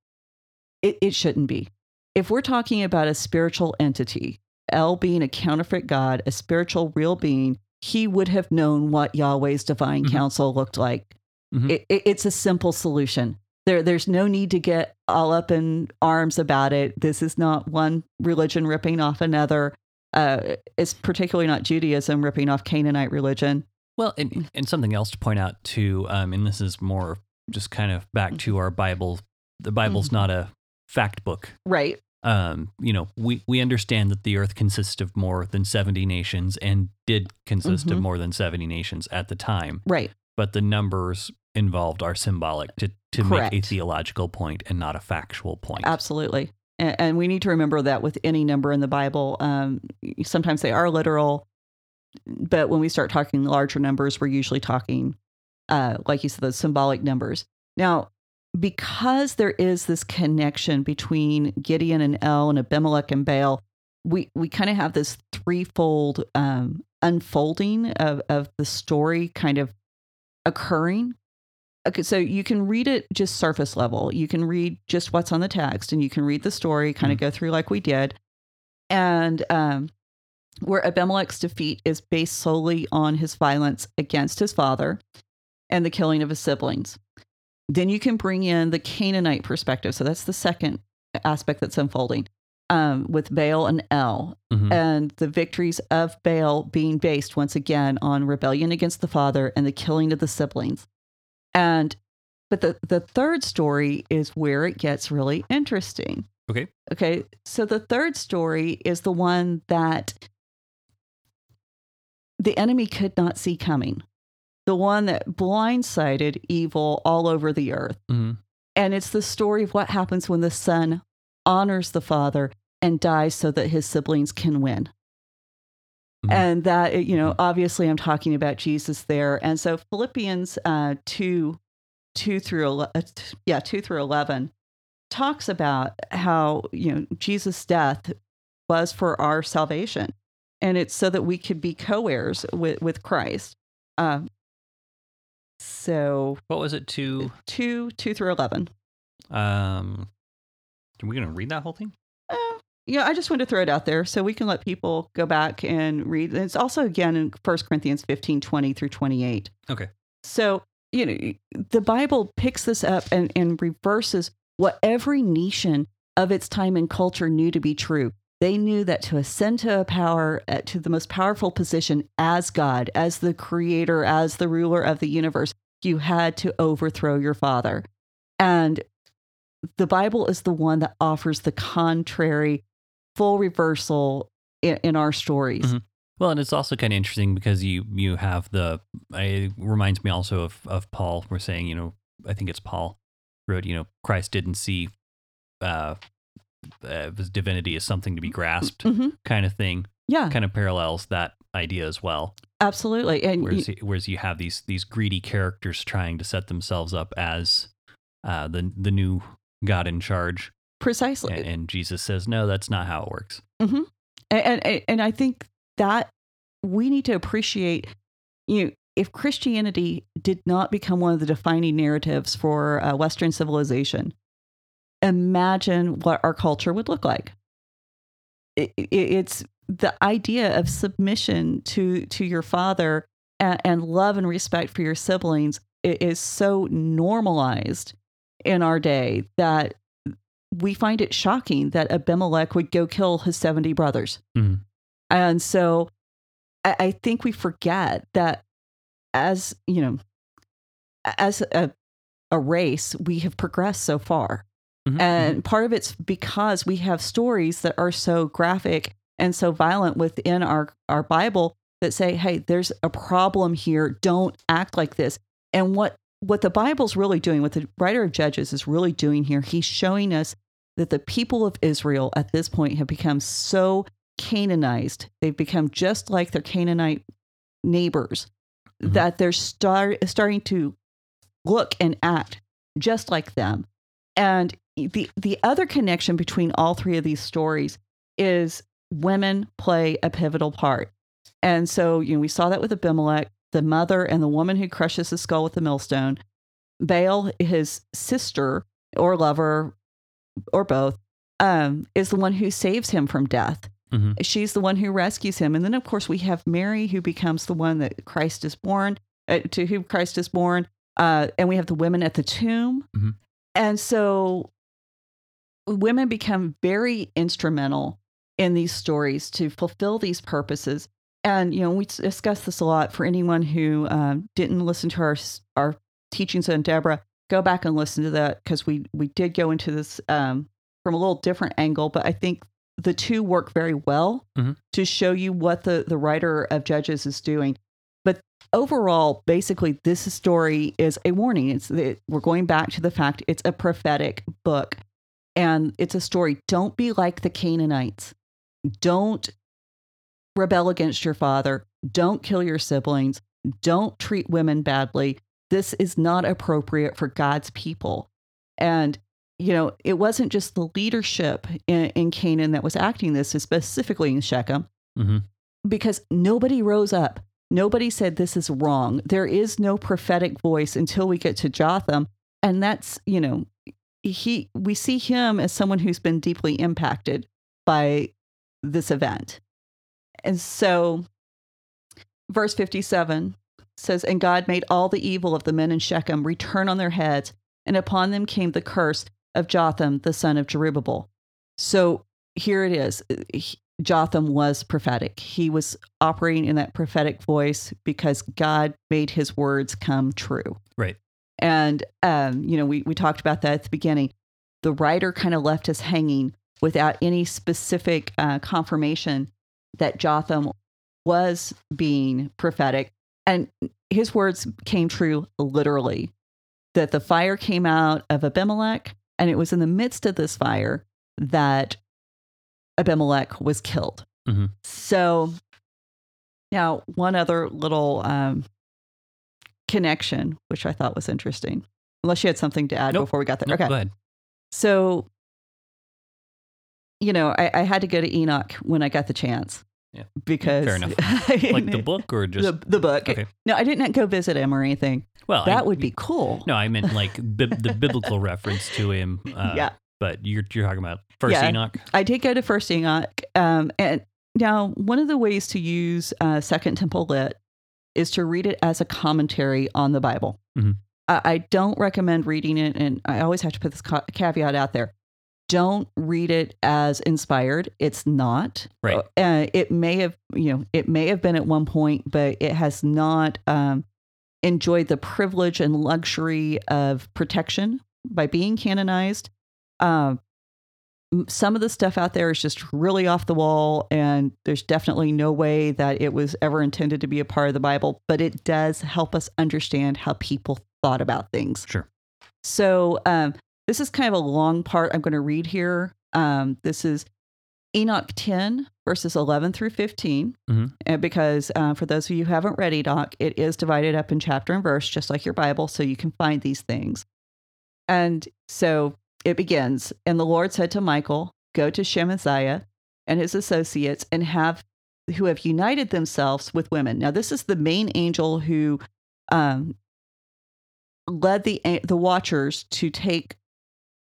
[SPEAKER 2] It, it shouldn't be. If we're talking about a spiritual entity, El being a counterfeit God, a spiritual real being, he would have known what Yahweh's divine
[SPEAKER 1] Mhm.
[SPEAKER 2] council looked like.
[SPEAKER 1] Mhm.
[SPEAKER 2] It, it, it's a simple solution. There, there's no need to get all up in arms about it. This is not one religion ripping off another. Uh, it's particularly not Judaism ripping off Canaanite religion.
[SPEAKER 1] Well, and, and something else to point out too, um, and this is more just kind of back to our Bible. The Bible's
[SPEAKER 2] Mhm.
[SPEAKER 1] not a fact book.
[SPEAKER 2] Right.
[SPEAKER 1] Um, you know, we, we understand that the earth consists of more than 70 nations and did consist of
[SPEAKER 2] Mhm.
[SPEAKER 1] more than 70 nations at the time,
[SPEAKER 2] Right.
[SPEAKER 1] but the numbers involved are symbolic to, to make a theological point and not a factual point.
[SPEAKER 2] Absolutely. And, and we need to remember that with any number in the Bible, um, sometimes they are literal, but when we start talking larger numbers, we're usually talking, uh, like you said, those symbolic numbers. Now, because there is this connection between Gideon and El and Abimelech and Baal, we, we kind of have this threefold um, unfolding of, of the story kind of occurring. Okay, so you can read it just surface level. You can read just what's on the text and you can read the story, kind of go through like we did. And um, where Abimelech's defeat is based solely on his violence against his father and the killing of his siblings. Then you can bring in the Canaanite perspective. So that's the second aspect that's unfolding um, with Baal and El
[SPEAKER 1] Mhm.
[SPEAKER 2] and the victories of Baal being based once again on rebellion against the father and the killing of the siblings. And but the the third story is where it gets really interesting.
[SPEAKER 1] Okay.
[SPEAKER 2] Okay. So the third story is the one that the enemy could not see coming. The one that blindsided evil all over the earth.
[SPEAKER 1] Mhm.
[SPEAKER 2] And it's the story of what happens when the son honors the father and dies so that his siblings can win.
[SPEAKER 1] Mhm.
[SPEAKER 2] And that, you know, obviously I'm talking about Jesus there. And so Philippians uh, 2, 2 through, ele- uh, t- yeah, 2 through 11 talks about how, you know, Jesus' death was for our salvation. And it's so that we could be co heirs with, with Christ. Um, so
[SPEAKER 1] What was it to?
[SPEAKER 2] 2, 2 through 11.
[SPEAKER 1] Um, are we going to read that whole thing?
[SPEAKER 2] Uh, yeah, I just wanted to throw it out there so we can let people go back and read. And it's also again in 1 Corinthians 15, 20 through 28.
[SPEAKER 1] Okay.
[SPEAKER 2] So you know, the Bible picks this up and, and reverses what every nation of its time and culture knew to be true. They knew that to ascend to a power, uh, to the most powerful position as God, as the creator, as the ruler of the universe, you had to overthrow your father. And the Bible is the one that offers the contrary, full reversal in, in our stories.
[SPEAKER 1] Mhm. Well, and it's also kind of interesting because you you have the it reminds me also of of Paul. We're saying you know I think it's Paul wrote you know Christ didn't see uh, uh divinity is something to be grasped
[SPEAKER 2] Mhm.
[SPEAKER 1] kind of thing.
[SPEAKER 2] Yeah,
[SPEAKER 1] Kind of parallels that idea as well.
[SPEAKER 2] absolutely. And
[SPEAKER 1] Whereas
[SPEAKER 2] you-
[SPEAKER 1] whereas you have these these greedy characters trying to set themselves up as uh, the the new God in charge,
[SPEAKER 2] precisely.
[SPEAKER 1] and, and Jesus says no, that's not how it works.
[SPEAKER 2] and, and and I think that we need to appreciate you know, if Christianity did not become one of the defining narratives for uh, Western civilization, imagine what our culture would look like. It, it, it's the idea of submission to to your father and, and love and respect for your siblings is so normalized in our day that we find it shocking that Abimelech would go kill his 70 brothers.
[SPEAKER 1] Mhm.
[SPEAKER 2] And so I, I think we forget that as, you know, as a, a race, we have progressed so far.
[SPEAKER 1] Mhm,
[SPEAKER 2] And part of it's because we have stories that are so graphic and so violent within our, our Bible that say, hey, there's a problem here. Don't act like this. And what what the Bible's really doing, what the writer of Judges is really doing here, he's showing us that the people of Israel at this point have become so Canaanized. They've become just like their Canaanite neighbors
[SPEAKER 1] Mhm.
[SPEAKER 2] that they're start, starting to look and act just like them. And the the other connection between all three of these stories is women play a pivotal part. And so, you know, we saw that with Abimelech, the mother and the woman who crushes his skull with the millstone. Baal, his sister or lover or both, um, is the one who saves him from death.
[SPEAKER 1] Mhm.
[SPEAKER 2] She's the one who rescues him. And then, of course, we have Mary, who becomes the one that Christ is born, uh, to whom Christ is born. Uh, and we have the women at the tomb.
[SPEAKER 1] Mhm.
[SPEAKER 2] And so women become very instrumental in these stories to fulfill these purposes. And, you know, we discuss this a lot for anyone who um, didn't listen to our, our teachings on Deborah. Go back and listen to that because we, we did go into this um, from a little different angle, but I think the two work very well
[SPEAKER 1] Mhm.
[SPEAKER 2] to show you what the, the writer of Judges is doing. But overall, basically, this story is a warning. It's it, we're going back to the fact it's a prophetic book, and it's a story. Don't be like the Canaanites. Don't rebel against your father. Don't kill your siblings. Don't treat women badly. This is not appropriate for God's people. And you know, it wasn't just the leadership in, in Canaan that was acting this, specifically in Shechem,
[SPEAKER 1] Mhm.
[SPEAKER 2] because nobody rose up. Nobody said this is wrong. There is no prophetic voice until we get to Jotham. And that's, you know, he we see him as someone who's been deeply impacted by this event. And so verse 57 says, And God made all the evil of the men in Shechem return on their heads, and upon them came the curse of Jotham, the son of Jerubbaal. So here it is. Jotham was prophetic. He was operating in that prophetic voice because God made his words come true.
[SPEAKER 1] Right.
[SPEAKER 2] And, um, you know, we, we talked about that at the beginning. The writer kind of left us hanging without any specific uh, confirmation that Jotham was being prophetic. And his words came true literally that the fire came out of Abimelech, and it was in the midst of this fire that Abimelech was killed.
[SPEAKER 1] Mhm.
[SPEAKER 2] So now, one other little um, connection, which I thought was interesting, unless you had something to add
[SPEAKER 1] Nope.
[SPEAKER 2] before we got there.
[SPEAKER 1] No,
[SPEAKER 2] okay.
[SPEAKER 1] Go ahead.
[SPEAKER 2] So, you know, I, I had to go to Enoch when I got the chance.
[SPEAKER 1] Yeah.
[SPEAKER 2] Because
[SPEAKER 1] Fair enough. Like the book or just
[SPEAKER 2] the, the book.
[SPEAKER 1] Okay.
[SPEAKER 2] No, I didn't go visit him or anything.
[SPEAKER 1] well
[SPEAKER 2] that
[SPEAKER 1] I-
[SPEAKER 2] would be cool.
[SPEAKER 1] No, I meant like bib- the biblical reference to him. Uh,
[SPEAKER 2] yeah.
[SPEAKER 1] But you're you're talking about first
[SPEAKER 2] Yeah.
[SPEAKER 1] Enoch.
[SPEAKER 2] I did go to First Enoch. Um, and now, one of the ways to use uh, Second Temple Lit is to read it as a commentary on the Bible.
[SPEAKER 1] Mhm.
[SPEAKER 2] I, I don't recommend reading it, and I always have to put this ca- caveat out there. Don't read it as inspired. It's not.
[SPEAKER 1] Right.
[SPEAKER 2] Uh, it may have, you know, it may have been at one point, but it has not um, enjoyed the privilege and luxury of protection by being canonized. Um, m- some of the stuff out there is just really off the wall, and there's definitely no way that it was ever intended to be a part of the Bible, but it does help us understand how people thought about things.
[SPEAKER 1] Sure.
[SPEAKER 2] So, um, this is kind of a long part I'm going to read here. Um, this is Enoch 10, verses 11 through 15.
[SPEAKER 1] Mhm.
[SPEAKER 2] And because uh, for those of you who haven't read Enoch, it is divided up in chapter and verse, just like your Bible, so you can find these things. And so it begins And the Lord said to Michael, Go to Shemaziah and his associates and have who have united themselves with women. Now, this is the main angel who um, led the the watchers to take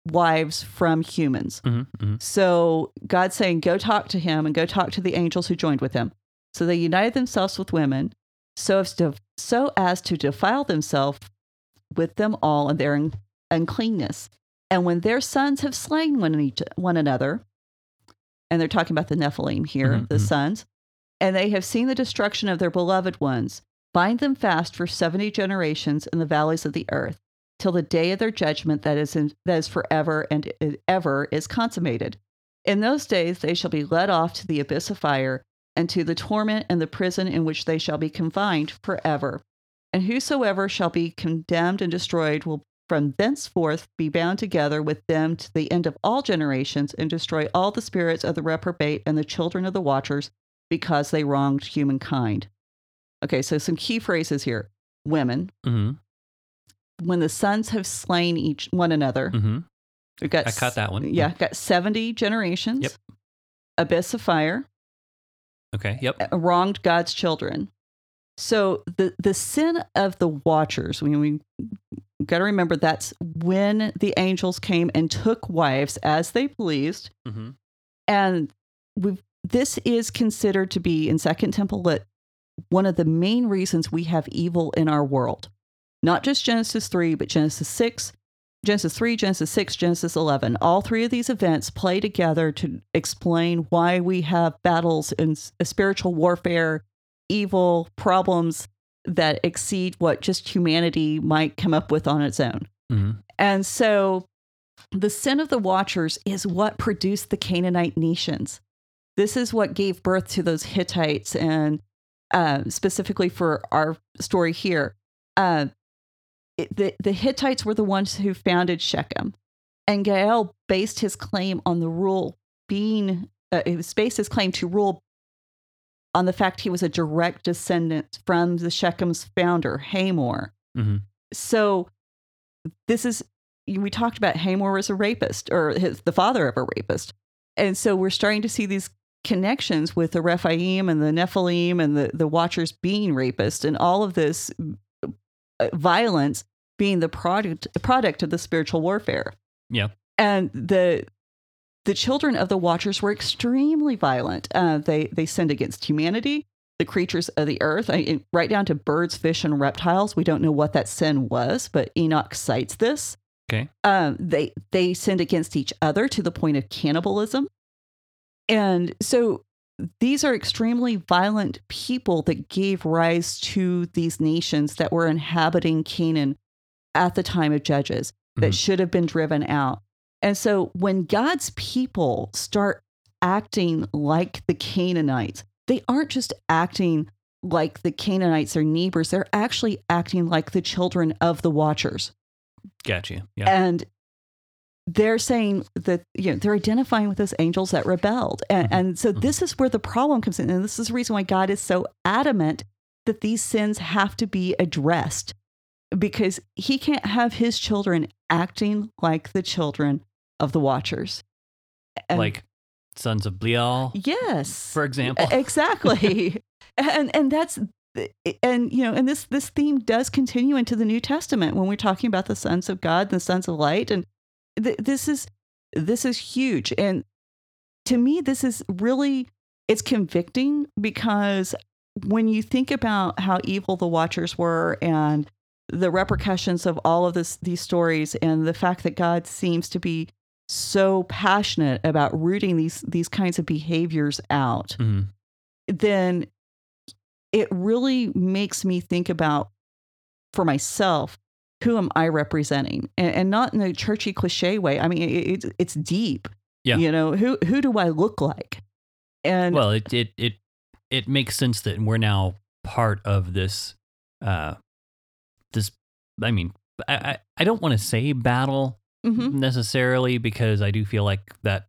[SPEAKER 2] wives from humans.
[SPEAKER 1] Mhm, mhm.
[SPEAKER 2] So God's saying, go talk to him and go talk to the angels who joined with him. So they united themselves with women so as to, so as to defile themselves with them all in their un- uncleanness. And when their sons have slain one, each, one another, and they're talking about the Nephilim here,
[SPEAKER 1] Mhm,
[SPEAKER 2] the
[SPEAKER 1] mhm.
[SPEAKER 2] sons, and they have seen the destruction of their beloved ones, bind them fast for 70 generations in the valleys of the earth till the day of their judgment that is in, that is forever and ever is consummated. In those days they shall be led off to the abyss of fire and to the torment and the prison in which they shall be confined forever. And whosoever shall be condemned and destroyed will from thenceforth be bound together with them to the end of all generations and destroy all the spirits of the reprobate and the children of the watchers because they wronged humankind. Okay, so some key phrases here. Women,
[SPEAKER 1] Mhm,
[SPEAKER 2] when the sons have slain each one another.
[SPEAKER 1] mhm.
[SPEAKER 2] We've got
[SPEAKER 1] I caught that one.
[SPEAKER 2] Yeah, got 70 generations.
[SPEAKER 1] Yep.
[SPEAKER 2] Abyss of fire,
[SPEAKER 1] Okay. Yep.
[SPEAKER 2] wronged God's children. So the the sin of the watchers, when we got to remember that's when the angels came and took wives as they pleased.
[SPEAKER 1] hmm
[SPEAKER 2] And we this is considered to be in Second Temple Lit one of the main reasons we have evil in our world. Not just Genesis 3, but Genesis 6, Genesis 3, Genesis 6, Genesis 11. All three of these events play together to explain why we have battles and spiritual warfare, evil problems that exceed what just humanity might come up with on its own.
[SPEAKER 1] hmm
[SPEAKER 2] And so the sin of the watchers is what produced the Canaanite nations. This is what gave birth to those Hittites, and uh, specifically for our story here, uh, it, the, the Hittites were the ones who founded Shechem. And Gaal based his claim on the rule being, uh, it was based his claim to rule on the fact he was a direct descendant from the Shechem's founder, Hamor.
[SPEAKER 1] hmm
[SPEAKER 2] So this is we talked about Hamor was a rapist or his, the father of a rapist. And so we're starting to see these connections with the Rephaim and the Nephilim and the, the Watchers being rapists and all of this uh, violence being the product product of the spiritual warfare.
[SPEAKER 1] Yeah.
[SPEAKER 2] And the the children of the Watchers were extremely violent. Uh, they they sinned against humanity, the creatures of the earth, I, right down to birds, fish, and reptiles. We don't know what that sin was, but Enoch cites this.
[SPEAKER 1] Okay.
[SPEAKER 2] Um, they they sinned against each other to the point of cannibalism, and so these are extremely violent people that gave rise to these nations that were inhabiting Canaan at the time of Judges that
[SPEAKER 1] Mhm.
[SPEAKER 2] should have been driven out. And so when God's people start acting like the Canaanites, they aren't just acting like the Canaanites are neighbors, they're actually acting like the children of the watchers.
[SPEAKER 1] Gotcha. Yeah.
[SPEAKER 2] And they're saying that you know they're identifying with those angels that rebelled and,
[SPEAKER 1] Mhm.
[SPEAKER 2] and so this is where the problem comes in and this is the reason why god is so adamant that these sins have to be addressed because he can't have his children acting like the children of the watchers. And-
[SPEAKER 1] like Sons of Belial,
[SPEAKER 2] yes.
[SPEAKER 1] For example.
[SPEAKER 2] Exactly. And and that's and you know and this this theme does continue into the new testament when we're talking about the sons of god and the sons of light. And th- this is this is huge. And to me this is really it's convicting because when you think about how evil the watchers were and the repercussions of all of this these stories and the fact that God seems to be so passionate about rooting these these kinds of behaviors out,
[SPEAKER 1] Mhm.
[SPEAKER 2] then it really makes me think about for myself who am I representing, and, and not in a churchy cliche way. I mean, it, it's it's deep.
[SPEAKER 1] Yeah.
[SPEAKER 2] You know who who do I look like? And
[SPEAKER 1] Well, it it it it makes sense that we're now part of this. Uh, this, I mean, I I, I don't want to say battle
[SPEAKER 2] Mhm.
[SPEAKER 1] necessarily because I do feel like that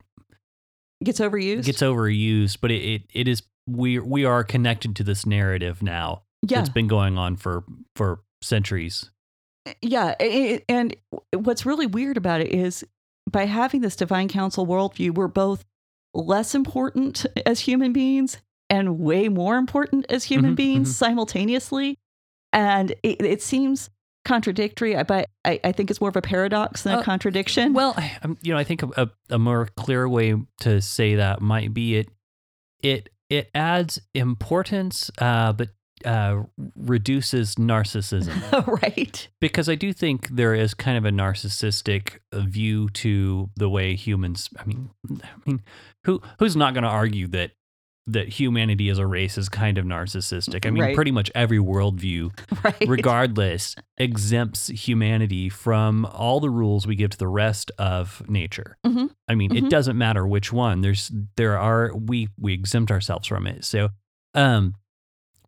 [SPEAKER 2] gets overused.
[SPEAKER 1] It gets overused, but it, it, it is we we are connected to this narrative now.
[SPEAKER 2] yeah,
[SPEAKER 1] It's been going on for for centuries.
[SPEAKER 2] yeah. a- a- And what's really weird about it is by having this divine council worldview, we're both less important as human beings and way more important as human
[SPEAKER 1] Mhm,
[SPEAKER 2] beings
[SPEAKER 1] mhm.
[SPEAKER 2] simultaneously. And it, it seems contradictory, but I, I think it's more of a paradox than a
[SPEAKER 1] Uh,
[SPEAKER 2] contradiction.
[SPEAKER 1] Well, I, um, you know, I think a, a, a more clear way to say that might be it. It it adds importance, uh, but uh, reduces narcissism
[SPEAKER 2] right.
[SPEAKER 1] because I do think there is kind of a narcissistic view to the way humans. I mean, I mean, who who's not going to argue that that humanity as a race is kind of narcissistic? I mean,
[SPEAKER 2] Right.
[SPEAKER 1] pretty much every worldview
[SPEAKER 2] Right.
[SPEAKER 1] regardless, exempts humanity from all the rules we give to the rest of nature.
[SPEAKER 2] Mhm.
[SPEAKER 1] I mean,
[SPEAKER 2] Mhm.
[SPEAKER 1] it doesn't matter which one. There's there are we we exempt ourselves from it. So, um,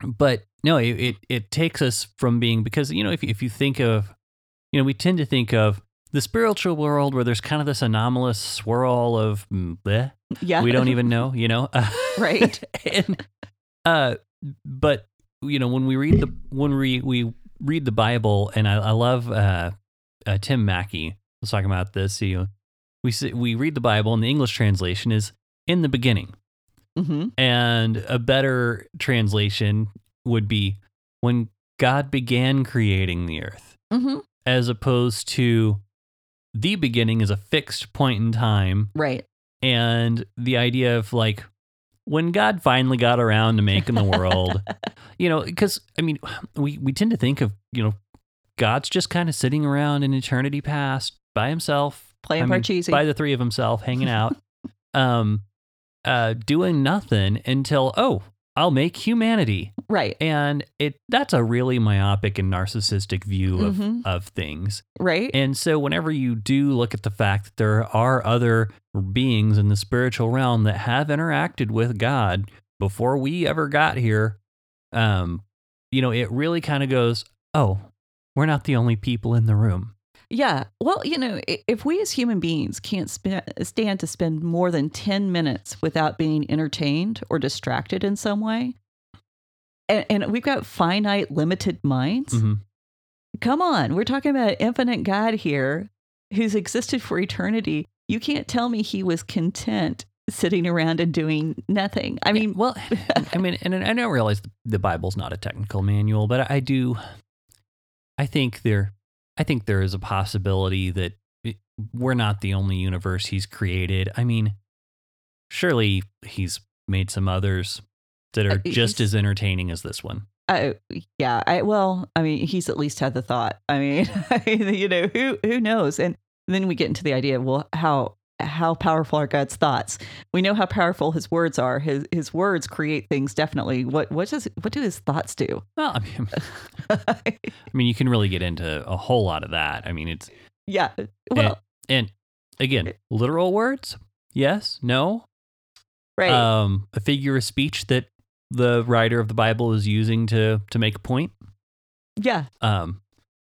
[SPEAKER 1] but no, it it, it takes us from being because you know if if you think of, you know, we tend to think of the spiritual world where there's kind of this anomalous swirl of mm, bleh,
[SPEAKER 2] yeah.
[SPEAKER 1] we don't even know, you know?
[SPEAKER 2] Right.
[SPEAKER 1] and uh but you know, when we read the when we we read the Bible and I, I love uh, uh Tim Mackie was talking about this, you know, we see, we read the Bible and the English translation is in the beginning.
[SPEAKER 2] hmm
[SPEAKER 1] And a better translation would be when God began creating the earth
[SPEAKER 2] hmm
[SPEAKER 1] as opposed to the beginning is a fixed point in time
[SPEAKER 2] Right.
[SPEAKER 1] and the idea of like when God finally got around to making the world, you know, because I mean, we we tend to think of you know, God's just kind of sitting around in eternity past by himself,
[SPEAKER 2] Playing
[SPEAKER 1] I mean,
[SPEAKER 2] Parcheesi.
[SPEAKER 1] by the three of himself, hanging out, um, uh, doing nothing until oh, I'll make humanity,
[SPEAKER 2] right.
[SPEAKER 1] and it that's a really myopic and narcissistic view of
[SPEAKER 2] Mhm.
[SPEAKER 1] of things.
[SPEAKER 2] Right.
[SPEAKER 1] And so, whenever you do look at the fact that there are other beings in the spiritual realm that have interacted with God before we ever got here, um, you know, it really kind of goes, oh, we're not the only people in the room.
[SPEAKER 2] Yeah. Well, you know, if we as human beings can't sp- stand to spend more than 10 minutes without being entertained or distracted in some way, and, and we've got finite, limited minds,
[SPEAKER 1] Mhm.
[SPEAKER 2] come on. We're talking about an infinite God here who's existed for eternity. You can't tell me he was content sitting around and doing nothing. I mean,
[SPEAKER 1] well, I mean, and I don't realize the Bible's not a technical manual, but I do. I think there, I think there is a possibility that it- we're not the only universe he's created. I mean, surely he's made some others that
[SPEAKER 2] Uh,
[SPEAKER 1] are just as entertaining as this one.
[SPEAKER 2] I, yeah, I well, I mean, he's at least had the thought. I mean, you know, who who knows? And then we get into the idea of well, how how powerful are God's thoughts? We know how powerful His words are. His His words create things. Definitely. What what does what do His thoughts do?
[SPEAKER 1] Well, I mean, I mean, you can really get into a whole lot of that. I mean, it's
[SPEAKER 2] yeah. Well,
[SPEAKER 1] and again, literal words, yes, no,
[SPEAKER 2] right.
[SPEAKER 1] um, a figure of speech that the writer of the Bible is using to to make a point.
[SPEAKER 2] yeah.
[SPEAKER 1] Um,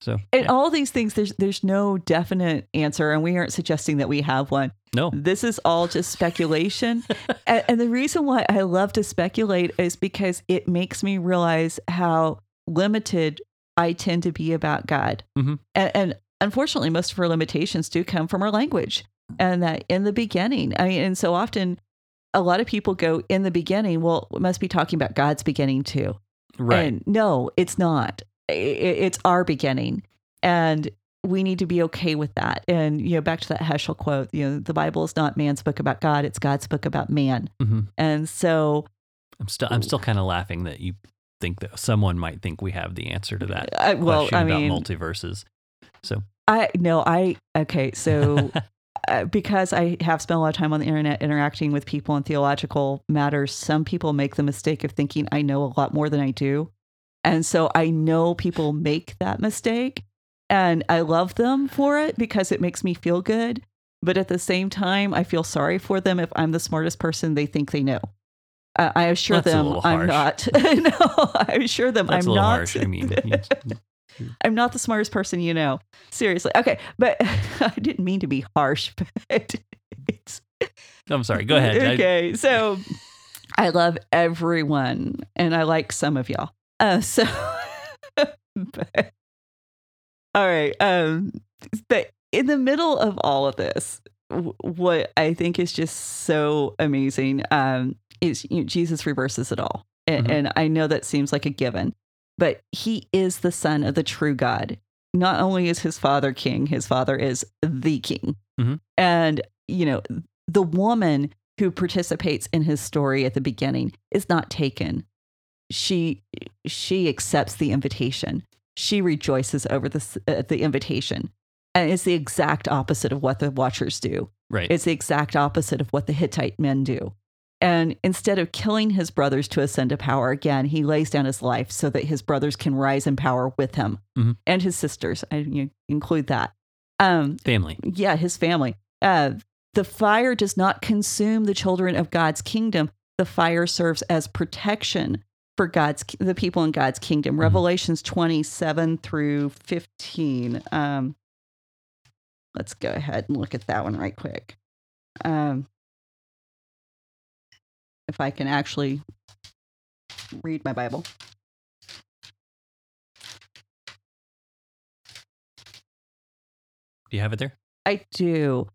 [SPEAKER 1] so
[SPEAKER 2] And
[SPEAKER 1] yeah.
[SPEAKER 2] all these things, there's there's no definite answer, and we aren't suggesting that we have one.
[SPEAKER 1] no,
[SPEAKER 2] This is all just speculation. and, and the reason why I love to speculate is because it makes me realize how limited I tend to be about God.
[SPEAKER 1] Mhm.
[SPEAKER 2] And, and unfortunately, most of our limitations do come from our language. And that in the beginning, I mean, and so often a lot of people go in the beginning, well, it must be talking about God's beginning too.
[SPEAKER 1] right,
[SPEAKER 2] And no, it's not. It's our beginning. And we need to be okay with that. And, you know, back to that Heschel quote, you know, the Bible is not man's book about God, it's God's book about man.
[SPEAKER 1] hmm
[SPEAKER 2] And so,
[SPEAKER 1] I'm still I'm still kind of laughing that you think that someone might think we have the answer to that
[SPEAKER 2] I, well,
[SPEAKER 1] question
[SPEAKER 2] I
[SPEAKER 1] about
[SPEAKER 2] mean,
[SPEAKER 1] multiverses. So
[SPEAKER 2] I no, I okay. So uh, because I have spent a lot of time on the internet interacting with people in theological matters, some people make the mistake of thinking I know a lot more than I do, and so I know people make that mistake, and I love them for it because it makes me feel good. But at the same time, I feel sorry for them if I'm the smartest person they think they know. Uh, I assure
[SPEAKER 1] That's
[SPEAKER 2] them I'm not. no, I assure them
[SPEAKER 1] that's
[SPEAKER 2] I'm
[SPEAKER 1] a
[SPEAKER 2] not.
[SPEAKER 1] harsh. I mean,
[SPEAKER 2] I'm not the smartest person you know. Seriously. Okay. But I didn't mean to be harsh, but it's
[SPEAKER 1] I'm sorry. Go ahead. I-
[SPEAKER 2] Okay. So I love everyone and I like some of y'all. Uh, so, but, all right. Um, but in the middle of all of this, w- what I think is just so amazing um, is you know, Jesus reverses it all. And,
[SPEAKER 1] Mhm.
[SPEAKER 2] and I know that seems like a given, but he is the son of the true God. Not only is his father king, his father is the king.
[SPEAKER 1] Mhm.
[SPEAKER 2] And, you know, the woman who participates in his story at the beginning is not taken. She she accepts the invitation. She rejoices over the uh, the invitation. And it's the exact opposite of what the watchers do.
[SPEAKER 1] right.
[SPEAKER 2] It's the exact opposite of what the Hittite men do. And instead of killing his brothers to ascend to power again, he lays down his life so that his brothers can rise in power with him
[SPEAKER 1] Mhm.
[SPEAKER 2] and his sisters. I include that. Um,
[SPEAKER 1] Family.
[SPEAKER 2] yeah, his family. Uh, the fire does not consume the children of God's kingdom. The fire serves as protection for God's the people in God's kingdom. Revelations twenty seven through fifteen. Um, let's go ahead and look at that one right quick. Um, if I can actually read my Bible.
[SPEAKER 1] Do you have it there?
[SPEAKER 2] I do.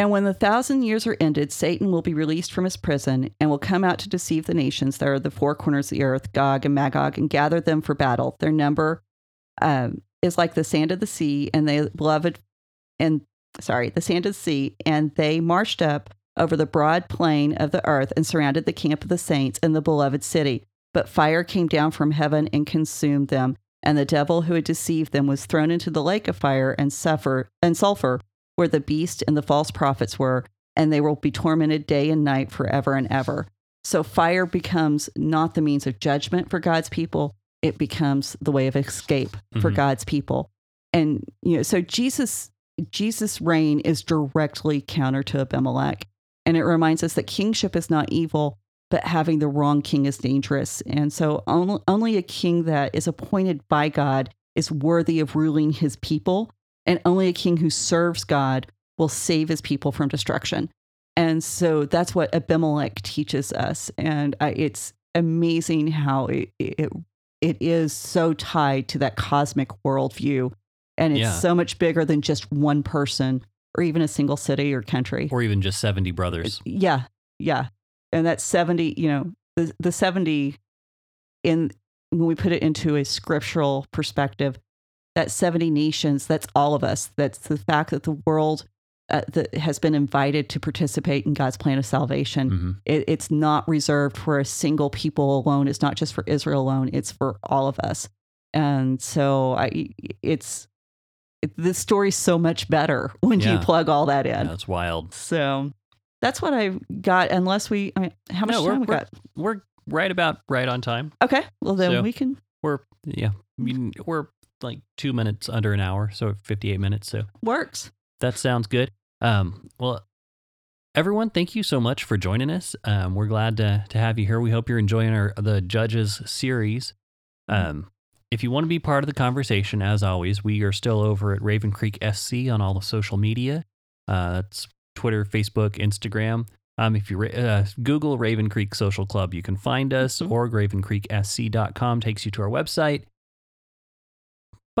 [SPEAKER 2] And when the thousand years are ended, Satan will be released from his prison and will come out to deceive the nations that are the four corners of the earth, Gog and Magog, and gather them for battle. Their number um, is like the sand of the sea, and they beloved, and sorry, the sand of the sea, and they marched up over the broad plain of the earth and surrounded the camp of the saints and the beloved city. But fire came down from heaven and consumed them, and the devil who had deceived them was thrown into the lake of fire and suffer and sulfur where the beast and the false prophets were, and they will be tormented day and night forever and ever. So fire becomes not the means of judgment for God's people, it becomes the way of escape for
[SPEAKER 1] Mhm.
[SPEAKER 2] God's people. And you know, so Jesus Jesus' reign is directly counter to Abimelech. And it reminds us that kingship is not evil, but having the wrong king is dangerous. And so only, only a king that is appointed by God is worthy of ruling his people. And only a king who serves God will save his people from destruction. And so that's what Abimelech teaches us. And I, it's amazing how it, it, it is so tied to that cosmic worldview. And it's
[SPEAKER 1] Yeah.
[SPEAKER 2] so much bigger than just one person or even a single city or country.
[SPEAKER 1] Or even just 70 brothers.
[SPEAKER 2] Yeah, yeah. And that 70, you know, the, the 70 in when we put it into a scriptural perspective, that 70 nations, that's all of us. That's the fact that the world uh, that has been invited to participate in God's plan of salvation.
[SPEAKER 1] hmm
[SPEAKER 2] It, it's not reserved for a single people alone. It's not just for Israel alone. It's for all of us. And so I, it's it, the story's so much better when you plug all that in.
[SPEAKER 1] That's wild.
[SPEAKER 2] So that's what I've got. Unless we, I mean, how much
[SPEAKER 1] No,
[SPEAKER 2] time
[SPEAKER 1] we're,
[SPEAKER 2] we got?
[SPEAKER 1] we're right about right on time.
[SPEAKER 2] Okay, well then
[SPEAKER 1] So-
[SPEAKER 2] we can
[SPEAKER 1] We're, yeah, we- we're like two minutes under an hour, so 58 minutes. So
[SPEAKER 2] works.
[SPEAKER 1] that sounds good. Um, well, everyone, thank you so much for joining us. Um, we're glad to, to have you here. We hope you're enjoying our the Judges series. Um, if you want to be part of the conversation, as always, we are still over at Raven Creek SC on all the social media. Uh, that's Twitter, Facebook, Instagram. Um, if you uh, Google Raven Creek Social Club, you can find us,
[SPEAKER 2] Mhm.
[SPEAKER 1] or ravencreeksc.com takes you to our website.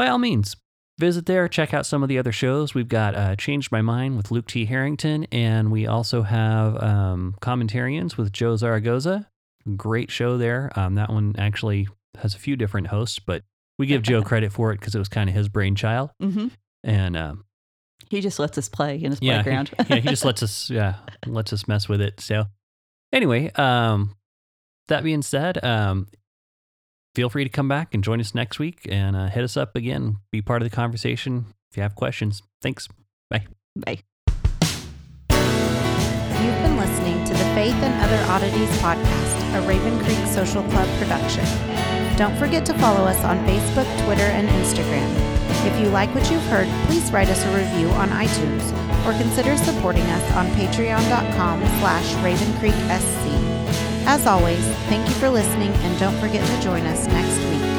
[SPEAKER 1] By all means, visit there, check out some of the other shows. We've got uh, Changed My Mind with Luke T. Harrington, and we also have um, Commentarians with Joe Zaragoza. Great show there. Um, that one actually has a few different hosts, but we give Joe credit for it because it was kind of his brainchild.
[SPEAKER 2] hmm
[SPEAKER 1] And um,
[SPEAKER 2] He just lets us play in his
[SPEAKER 1] yeah, he,
[SPEAKER 2] playground.
[SPEAKER 1] yeah, he just lets us yeah lets us mess with it. So anyway, um, that being said, um, feel free to come back and join us next week and uh, hit us up again. Be part of the conversation if you have questions. Thanks. Bye.
[SPEAKER 2] Bye.
[SPEAKER 3] You've been listening to the Faith and Other Oddities podcast, a Raven Creek Social Club production. Don't forget to follow us on Facebook, Twitter, and Instagram. If you like what you've heard, please write us a review on iTunes or consider supporting us on patreon.com slash ravencreeksc. As always, thank you for listening and don't forget to join us next week.